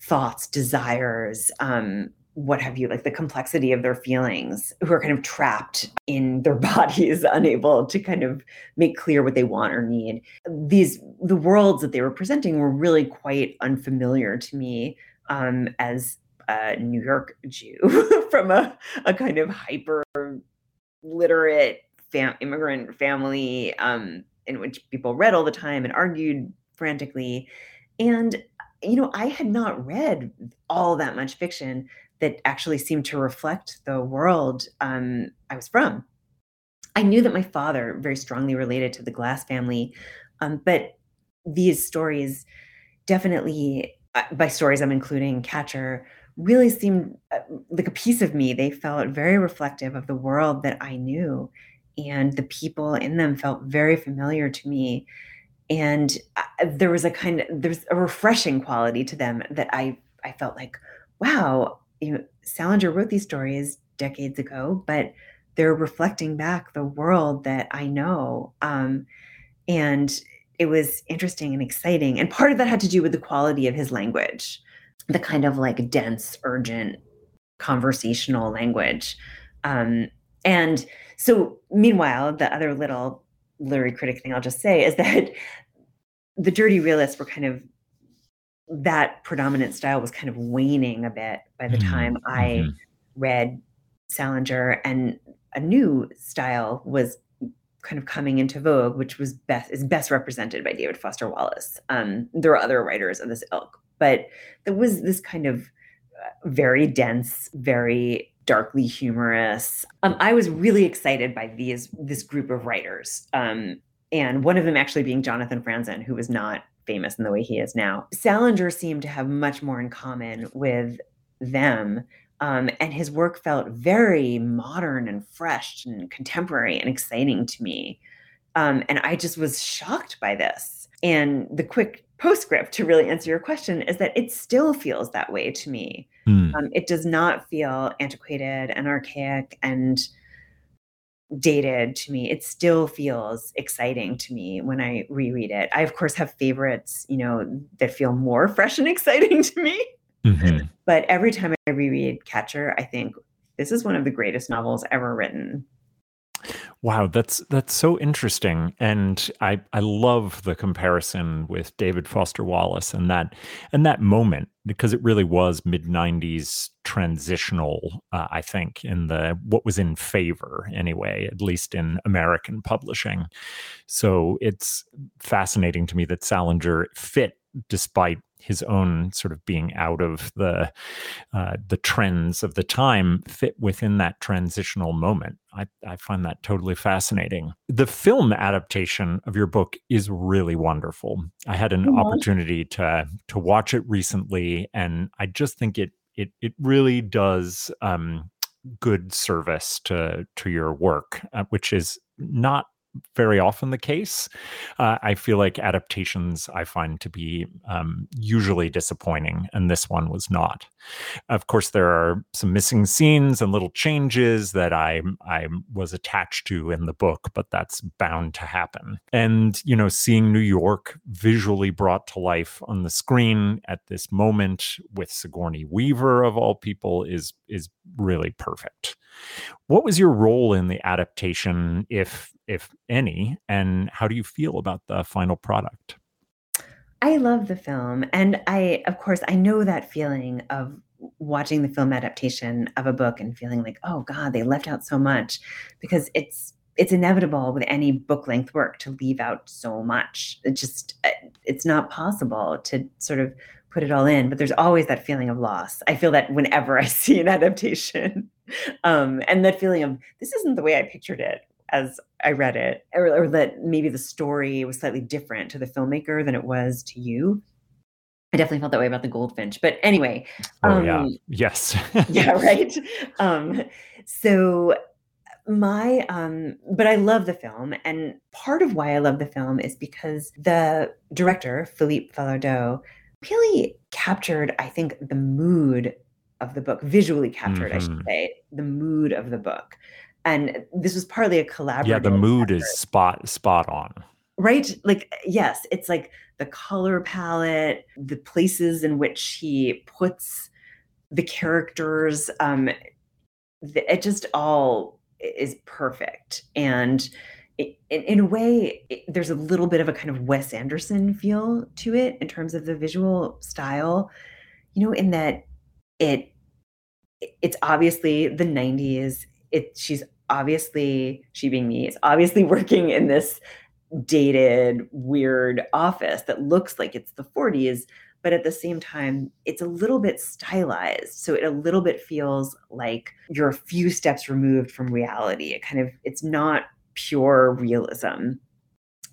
thoughts, desires, um, what have you, like the complexity of their feelings, who are kind of trapped in their bodies, unable to kind of make clear what they want or need. These, the worlds that they were presenting were really quite unfamiliar to me um, as a New York Jew from a, a kind of hyper literate fam- immigrant family um, in which people read all the time and argued frantically. And you know, I had not read all that much fiction that actually seemed to reflect the world um, I was from. I knew that my father very strongly related to the Glass family, um, but these stories definitely, uh, by stories I'm including Catcher, really seemed uh, like a piece of me. They felt very reflective of the world that I knew, and the people in them felt very familiar to me. And uh, there was a kind of there's a refreshing quality to them that I I felt like, wow, you know, Salinger wrote these stories decades ago, but they're reflecting back the world that I know. Um, and it was interesting and exciting. And part of that had to do with the quality of his language, the kind of like dense, urgent, conversational language. Um, and so, meanwhile, the other little literary critic thing I'll just say is that the dirty realists were kind of that predominant style was kind of waning a bit by the mm-hmm. time I mm-hmm. read Salinger, and a new style was kind of coming into vogue, which was best is best represented by David Foster Wallace. Um, there are other writers of this ilk, but there was this kind of uh, very dense, very darkly humorous. Um, I was really excited by these this group of writers, um, and one of them actually being Jonathan Franzen, who was not famous in the way he is now. Salinger seemed to have much more in common with them. Um, and his work felt very modern and fresh and contemporary and exciting to me. Um, and I just was shocked by this. And the quick postscript to really answer your question is that it still feels that way to me. Mm. Um, it does not feel antiquated and archaic and dated to me. It still feels exciting to me when I reread it. I, of course, have favorites, you know, that feel more fresh and exciting to me. Mm-hmm. But every time I reread Catcher, I think this is one of the greatest novels ever written. Wow, that's that's so interesting, and I I love the comparison with David Foster Wallace and that and that moment because it really was mid '90s transitional. Uh, I think in the what was in favor anyway, at least in American publishing. So it's fascinating to me that Salinger fit despite his own sort of being out of the uh, the trends of the time fit within that transitional moment. I, I find that totally fascinating. The film adaptation of your book is really wonderful. I had an mm-hmm. opportunity to to watch it recently, and I just think it it it really does um, good service to to your work, uh, which is not very often the case. Uh, I feel like adaptations I find to be um, usually disappointing, and this one was not. Of course, there are some missing scenes and little changes that I I was attached to in the book, but that's bound to happen. And you know, seeing New York visually brought to life on the screen at this moment with Sigourney Weaver of all people is is really perfect. What was your role in the adaptation, if if any, and how do you feel about the final product? I love the film. And I, of course, I know that feeling of watching the film adaptation of a book and feeling like, oh God, they left out so much because it's it's inevitable with any book length work to leave out so much. It just uh, it's not possible to sort of put it all in, but there's always that feeling of loss. I feel that whenever I see an adaptation. Um, and that feeling of this isn't the way I pictured it as I read it, or, or, that maybe the story was slightly different to the filmmaker than it was to you. I definitely felt that way about the Goldfinch. But anyway, oh um, yeah, yes, yeah, right. Um, so my um but i love the film and part of why i love the film is because the director philippe falardeau really captured i think the mood of the book visually captured mm-hmm. i should mm-hmm. say the mood of the book and this was partly a collaborative. Yeah, the mood effort. is spot spot on. Right? Like yes, it's like the color palette, the places in which he puts the characters um it just all is perfect and it, in, in, a way it, there's a little bit of a kind of wes anderson feel to it in terms of the visual style you know in that it it's obviously the 90s it she's obviously she being me is obviously working in this dated weird office that looks like it's the 40s but at the same time it's a little bit stylized. So it a little bit feels like you're a few steps removed from reality. It kind of it's not pure realism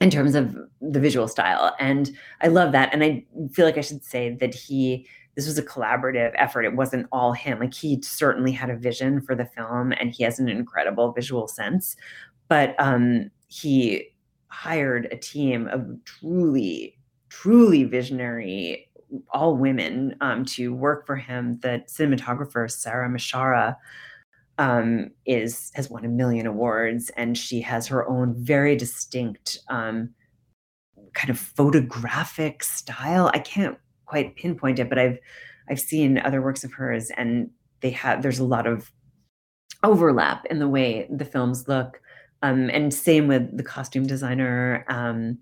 in terms of the visual style. And i love that. And i feel like i should say that he this was a collaborative effort. It wasn't all him. Like he certainly had a vision for the film and he has an incredible visual sense. But um, he hired a team of truly, truly visionary, all women um, to work for him. The cinematographer, Sara Mishara, um, is has won a million awards and she has her own very distinct um, kind of photographic style. I can't quite pinpoint it, but I've I've seen other works of hers, and they have there's a lot of overlap in the way the films look, um, and same with the costume designer um,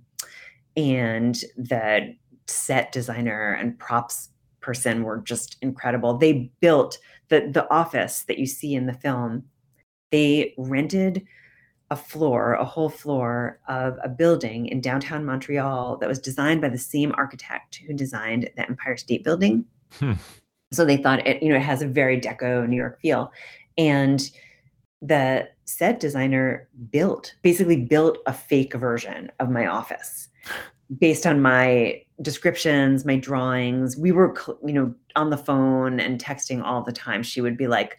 and the set designer and props person were just incredible. They built the the office that you see in the film. They rented a floor, a whole floor of a building in downtown Montreal that was designed by the same architect who designed the Empire State Building. Hmm. So they thought it, you know, it has a very deco New York feel. And the set designer built, basically built a fake version of my office based on my descriptions, my drawings. We were, you know, on the phone and texting all the time. She would be like,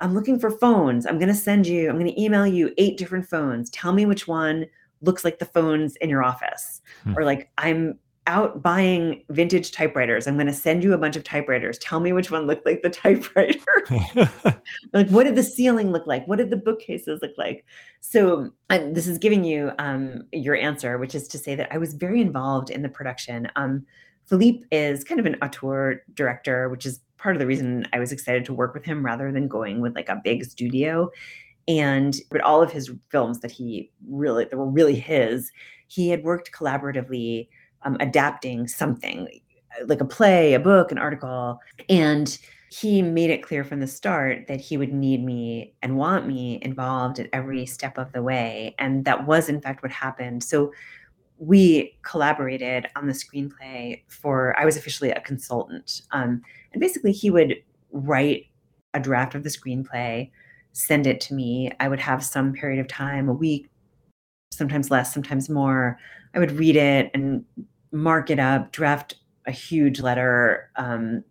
I'm looking for phones. I'm going to send you, I'm going to email you eight different phones. Tell me which one looks like the phones in your office. Hmm. Or like, I'm out buying vintage typewriters. I'm going to send you a bunch of typewriters. Tell me which one looked like the typewriter. like, what did the ceiling look like? What did the bookcases look like? So, this is giving you um, your answer, which is to say that I was very involved in the production. Um, Philippe is kind of an auteur director, which is part of the reason I was excited to work with him rather than going with like a big studio. And but all of his films that he really that were really his, he had worked collaboratively um, adapting something like a play, a book, an article, and he made it clear from the start that he would need me and want me involved at every step of the way. And that was, in fact, what happened. So we collaborated on the screenplay for, I was officially a consultant. Um, and basically, he would write a draft of the screenplay, send it to me. I would have some period of time, a week, sometimes less, sometimes more. I would read it and mark it up, draft a huge letter um,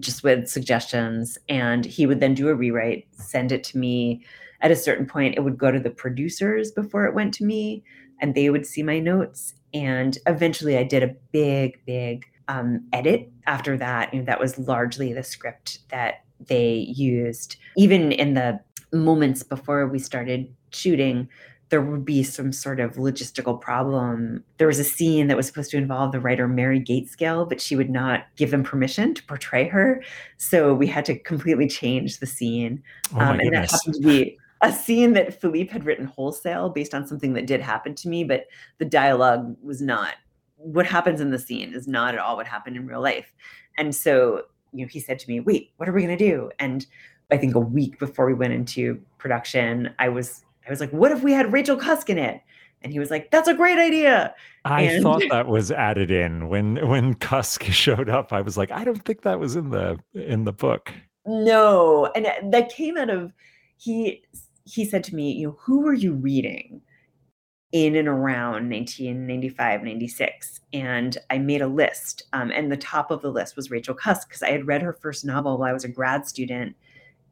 just with suggestions. And he would then do a rewrite, send it to me. At a certain point, it would go to the producers before it went to me, and they would see my notes. And eventually, I did a big, big um, edit after that. You know, that was largely the script that they used. Even in the moments before we started shooting, there would be some sort of logistical problem. There was a scene that was supposed to involve the writer Mary Gaitskill, but she would not give them permission to portray her. So we had to completely change the scene. Oh um, and that happened to be a scene that Philippe had written wholesale based on something that did happen to me, but the dialogue was not what happens in the scene is not at all what happened in real life. And so, you know, he said to me, Wait, what are we gonna do? And I think a week before we went into production, I was I was like, what if we had Rachel Cusk in it? And he was like, that's a great idea. I and- thought that was added in when when Cusk showed up. I was like, I don't think that was in the in the book. No, and that came out of he he said to me, you know, who were you reading in and around 1995, 96? And I made a list. Um, and the top of the list was Rachel Cusk because I had read her first novel while I was a grad student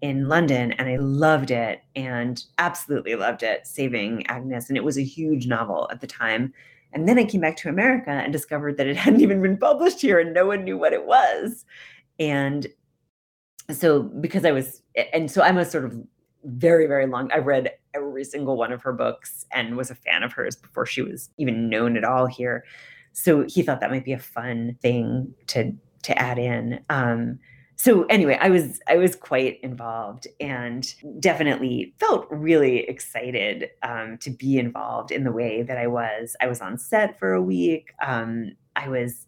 in London and I loved it and absolutely loved it, Saving Agnes. And it was a huge novel at the time. And then I came back to America and discovered that it hadn't even been published here and no one knew what it was. And so, because I was, and so I'm a sort of very, very long, I read every single one of her books and was a fan of hers before she was even known at all here. So he thought that might be a fun thing to to add in. Um, so anyway i was i was quite involved and definitely felt really excited um, to be involved in the way that i was i was on set for a week um, i was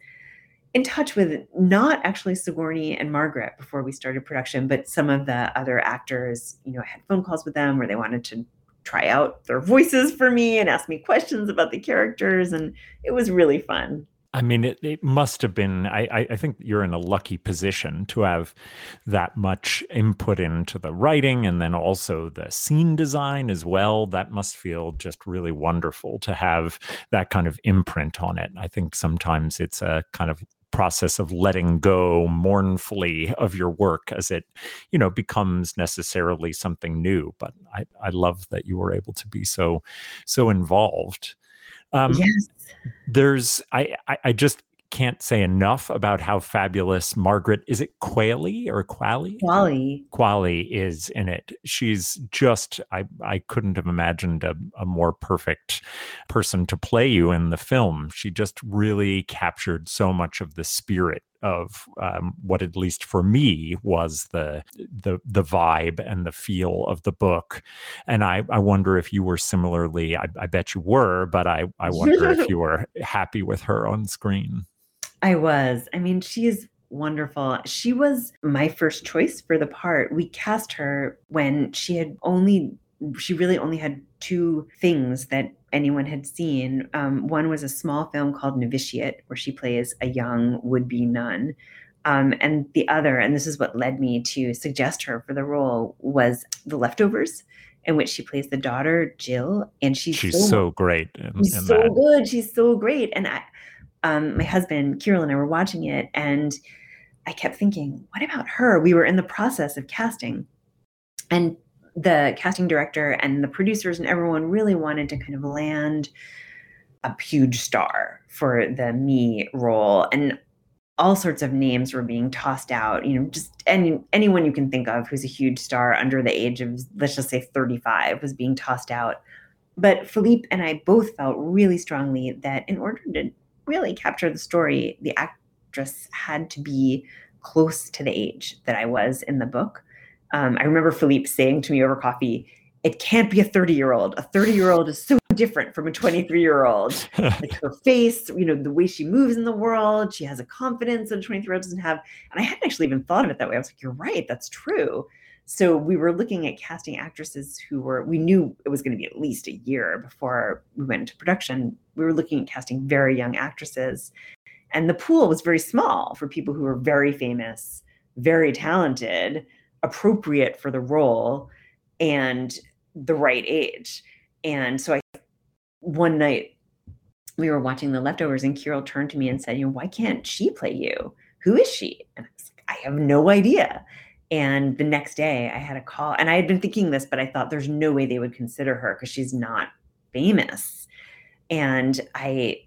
in touch with not actually sigourney and margaret before we started production but some of the other actors you know i had phone calls with them where they wanted to try out their voices for me and ask me questions about the characters and it was really fun I mean, it, it must have been. I, I think you're in a lucky position to have that much input into the writing and then also the scene design as well. That must feel just really wonderful to have that kind of imprint on it. I think sometimes it's a kind of process of letting go mournfully of your work as it you know becomes necessarily something new but i i love that you were able to be so so involved um, yes. There's, I, I, I just can't say enough about how fabulous Margaret is it Qualley or Qualley? Qualley. Qualley is in it. She's just I I couldn't have imagined a, a more perfect person to play you in the film. She just really captured so much of the spirit of um, what at least for me was the the the vibe and the feel of the book and i i wonder if you were similarly i, I bet you were but i i wonder if you were happy with her on screen i was i mean she is wonderful. She was my first choice for the part. We cast her when she had only, she really only had two things that anyone had seen. Um, one was a small film called Novitiate, where she plays a young would be nun. Um, and the other, and this is what led me to suggest her for the role, was The Leftovers, in which she plays the daughter Jill, and she's she's so, so great. In, she's in so that. good. She's so great. And I, um, my husband Kirill and I were watching it, and I kept thinking, what about her? We were in the process of casting, and the casting director and the producers and everyone really wanted to kind of land a huge star for the me role. And all sorts of names were being tossed out, you know, just any anyone you can think of who's a huge star under the age of let's just say 35 was being tossed out. But Philippe and I both felt really strongly that in order to really capture the story, the actress had to be close to the age that I was in the book. Um, I remember Philippe saying to me over coffee, it can't be a 30 year old. A 30 year old is so different from a 23 year old. like her face, you know, the way she moves in the world, she has a confidence that a 23 year old doesn't have. And I hadn't actually even thought of it that way. I was like, you're right, that's true. So we were looking at casting actresses who were, we knew it was going to be at least a year before we went into production. We were looking at casting very young actresses. And the pool was very small for people who were very famous, very talented, appropriate for the role, and the right age. And so I, one night, we were watching The Leftovers, and Kirill turned to me and said, "You know, why can't she play you? Who is she?" And I was like, "I have no idea." And the next day, I had a call, and I had been thinking this, but I thought there's no way they would consider her because she's not famous. And I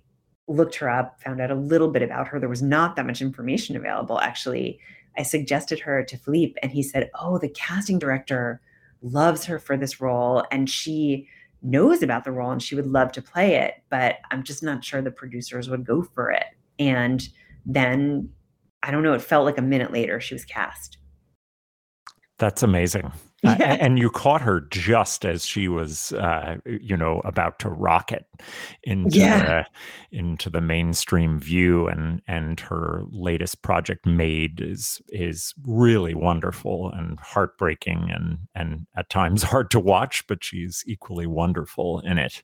looked her up, found out a little bit about her. There was not that much information available, actually. I suggested her to Philippe, and he said, Oh, the casting director loves her for this role and she knows about the role and she would love to play it, but I'm just not sure the producers would go for it. And then I don't know, it felt like a minute later she was cast. That's amazing. Yeah. and you caught her just as she was, uh, you know, about to rocket into yeah. the, into the mainstream view, and and her latest project, Maid, is is really wonderful and heartbreaking, and and at times hard to watch, but she's equally wonderful in it.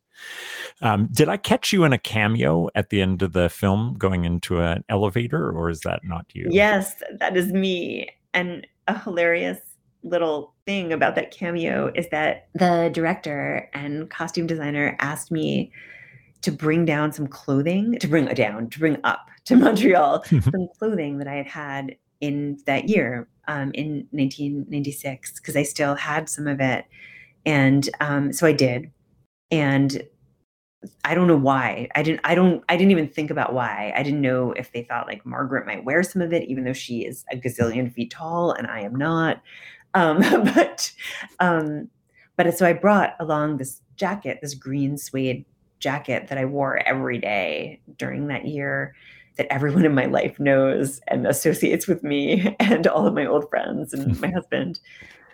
Um, did I catch you in a cameo at the end of the film, going into an elevator, or is that not you? Yes, that is me, and a hilarious little thing about that cameo is that the director and costume designer asked me to bring down some clothing, to bring down, to bring up to Montreal some clothing that I had had in that year um, in 1996 because I still had some of it. And um, so I did. And I don't know why. I didn't I don't I didn't even think about why. I didn't know if they thought like Margaret might wear some of it, even though she is a gazillion feet tall and I am not. Um, but um, but so I brought along this jacket, this green suede jacket that I wore every day during that year that everyone in my life knows and associates with me and all of my old friends and my husband.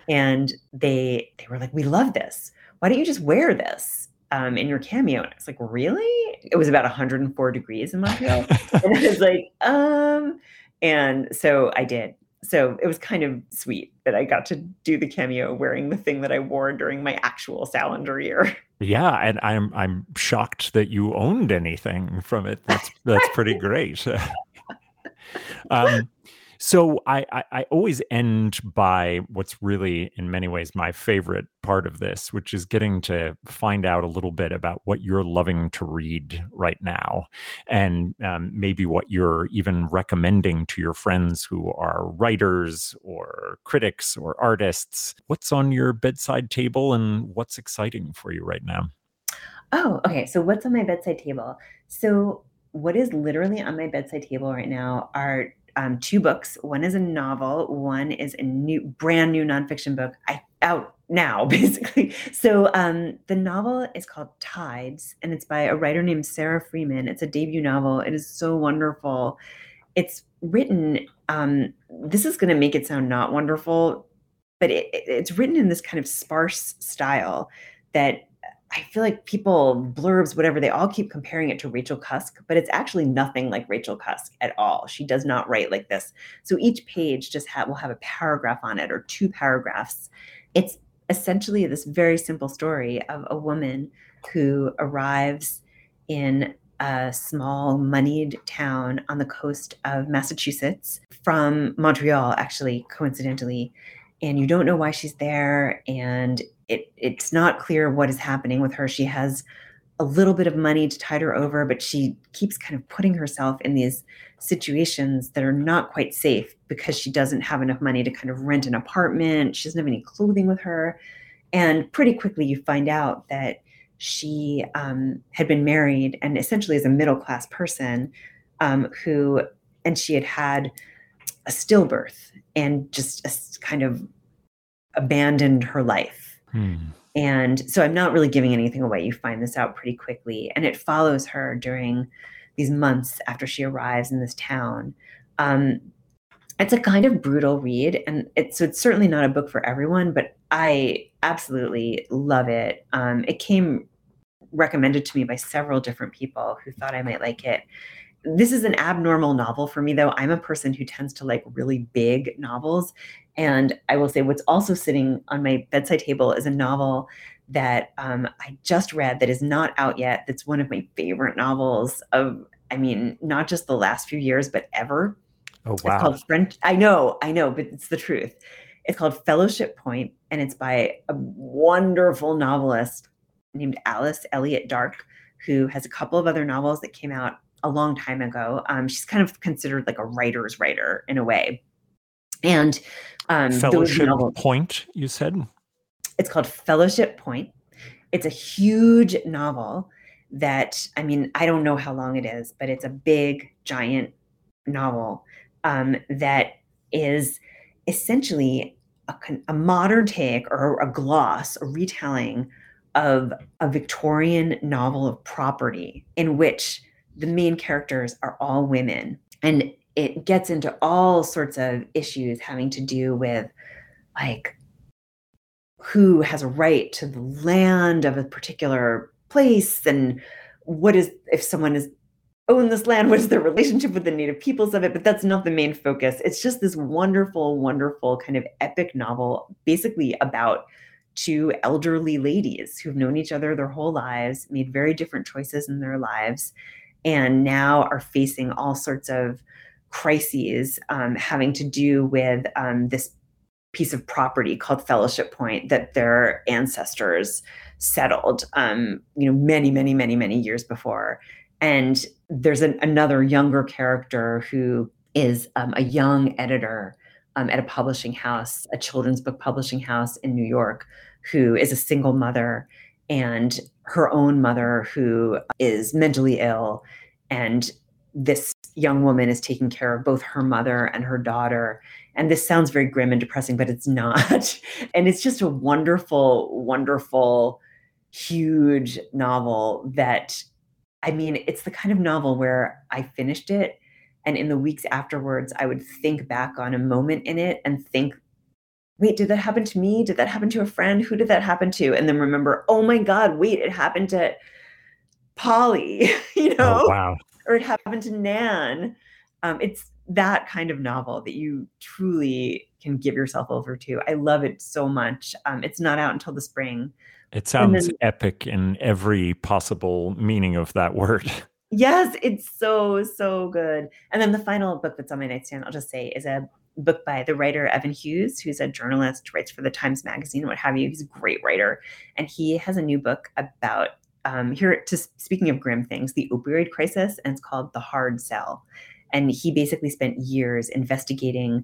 And they they were like, "We love this. Why don't you just wear this um, in your cameo?" And I was like, "Really?" It was about 104 degrees in Montreal, and I was like, "Um." And so I did so it was kind of sweet that I got to do the cameo wearing the thing that I wore during my actual Salinger year. Yeah, and I'm I'm shocked that you owned anything from it. That's that's pretty great. um, so I, I, I always end by what's really in many ways my favorite part of this, which is getting to find out a little bit about what you're loving to read right now, and um, maybe what you're even recommending to your friends who are writers or critics or artists. What's on your bedside table, and what's exciting for you right now? Oh, okay. So what's on my bedside table? So what is literally on my bedside table right now are um, two books. One is a novel. One is a new, brand new nonfiction book. I out now, basically. So um, the novel is called Tides, and it's by a writer named Sara Freeman. It's a debut novel. It is so wonderful. It's written. Um, this is going to make it sound not wonderful, but it, it's written in this kind of sparse style that I feel like people blurbs whatever they all keep comparing it to Rachel Cusk, but it's actually nothing like Rachel Cusk at all. She does not write like this. So each page just ha- will have a paragraph on it or two paragraphs. It's essentially this very simple story of a woman who arrives in a small moneyed town on the coast of Massachusetts from Montreal actually coincidentally and you don't know why she's there and it it's not clear what is happening with her. She has a little bit of money to tide her over, but she keeps kind of putting herself in these situations that are not quite safe because she doesn't have enough money to kind of rent an apartment. She doesn't have any clothing with her. And pretty quickly, you find out that she um, had been married and essentially is a middle class person um, who, and she had had a stillbirth and just a, kind of abandoned her life. Hmm. And so I'm not really giving anything away. You find this out pretty quickly. And it follows her during these months after she arrives in this town. Um, it's a kind of brutal read and it's so it's certainly not a book for everyone but i absolutely love it um, it came recommended to me by several different people who thought i might like it this is an abnormal novel for me though i'm a person who tends to like really big novels and i will say what's also sitting on my bedside table is a novel that um, i just read that is not out yet that's one of my favorite novels of i mean not just the last few years but ever Oh wow! It's called French. I know, I know, but it's the truth. It's called Fellowship Point, and it's by a wonderful novelist named Alice Elliott Dark, who has a couple of other novels that came out a long time ago. Um, she's kind of considered like a writer's writer in a way. And um, Fellowship Point, you said? It's called Fellowship Point. It's a huge novel that, I mean, I don't know how long it is, but it's a big, giant novel um, that is essentially a, a modern take or a gloss, a retelling of a Victorian novel of property in which the main characters are all women. And it gets into all sorts of issues having to do with like who has a right to the land of a particular place and what is if someone is own this land what is their relationship with the native peoples of it but that's not the main focus it's just this wonderful wonderful kind of epic novel basically about two elderly ladies who've known each other their whole lives made very different choices in their lives and now are facing all sorts of crises um, having to do with um, this piece of property called fellowship point that their ancestors settled um, you know many many many many years before. And there's an, another younger character who is um, a young editor um, at a publishing house, a children's book publishing house in New York, who is a single mother and her own mother who is mentally ill. And this young woman is taking care of both her mother and her daughter. And this sounds very grim and depressing, but it's not. and it's just a wonderful, wonderful, huge novel that I mean, it's the kind of novel where I finished it and in the weeks afterwards I would think back on a moment in it and think wait, did that happen to me? Did that happen to a friend? Who did that happen to? And then remember, oh my God, wait, it happened to Polly, you oh, know? Oh, wow. Or it happened to Nan. Um, it's that kind of novel that you truly can give yourself over to. I love it so much. Um, it's not out until the spring. It sounds then, epic in every possible meaning of that word. Yes, it's so, so good. And then the final book that's on my nightstand, I'll just say, is a book by the writer Evan Hughes, who's a journalist, writes for the Times Magazine, what have you. He's a great writer. And he has a new book about um, here to speaking of grim things, the opioid crisis, and it's called The Hard Sell. And he basically spent years investigating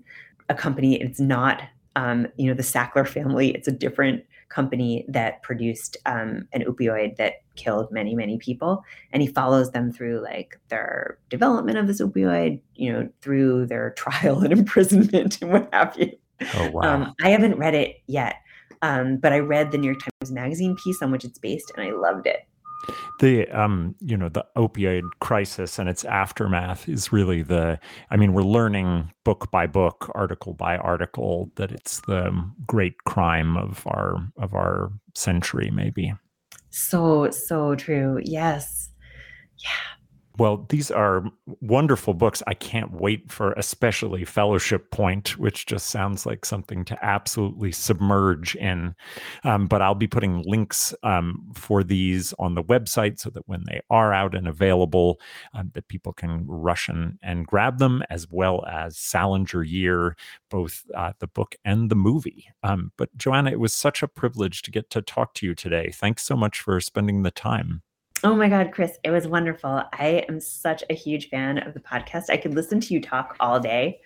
a company. It's not, um, you know, the Sackler family. It's a different company that produced um, an opioid that killed many, many people. And he follows them through like their development of this opioid, you know, through their trial and imprisonment and what have you. Oh, wow. Um, I haven't read it yet, um, but I read the New York Times Magazine piece on which it's based and I loved it the um you know the opioid crisis and its aftermath is really the i mean we're learning book by book article by article that it's the great crime of our of our century maybe so so true. Yes. Yeah well, these are wonderful books. I can't wait for especially Fellowship Point, which just sounds like something to absolutely submerge in. Um, but I'll be putting links um, for these on the website so that when they are out and available, um, that people can rush and, and grab them, as well as Salinger Year, both uh, the book and the movie. Um, but Joanna, it was such a privilege to get to talk to you today. Thanks so much for spending the time. Oh my God, Chris, it was wonderful. I am such a huge fan of the podcast. I could listen to you talk all day.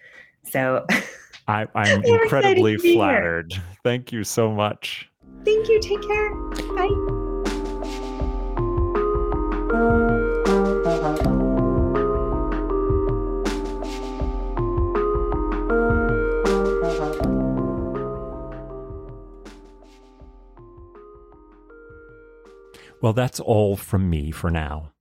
So I, am incredibly flattered. Here. Thank you so much. Thank you. Take care. Bye. Well, that's all from me for now.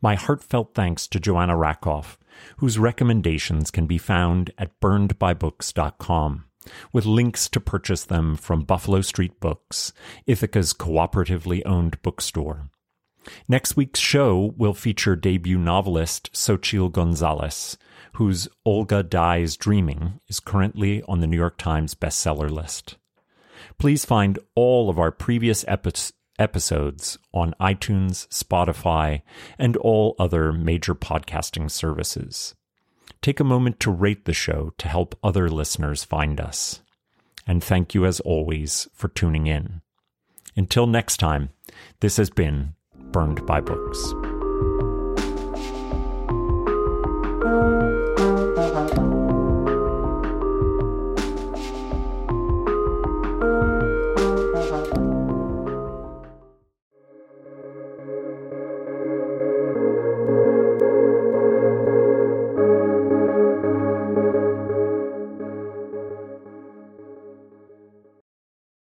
My heartfelt thanks to Joanna Rakoff, whose recommendations can be found at burnedbybooks.com, with links to purchase them from Buffalo Street Books, Ithaca's cooperatively owned bookstore. Next week's show will feature debut novelist Xochitl Gonzalez, whose Olga Dies Dreaming is currently on the New York Times bestseller list. Please find all of our previous episodes episodes on iTunes, Spotify, and all other major podcasting services. Take a moment to rate the show to help other listeners find us. And thank you as always for tuning in. Until next time, this has been Burned by Books.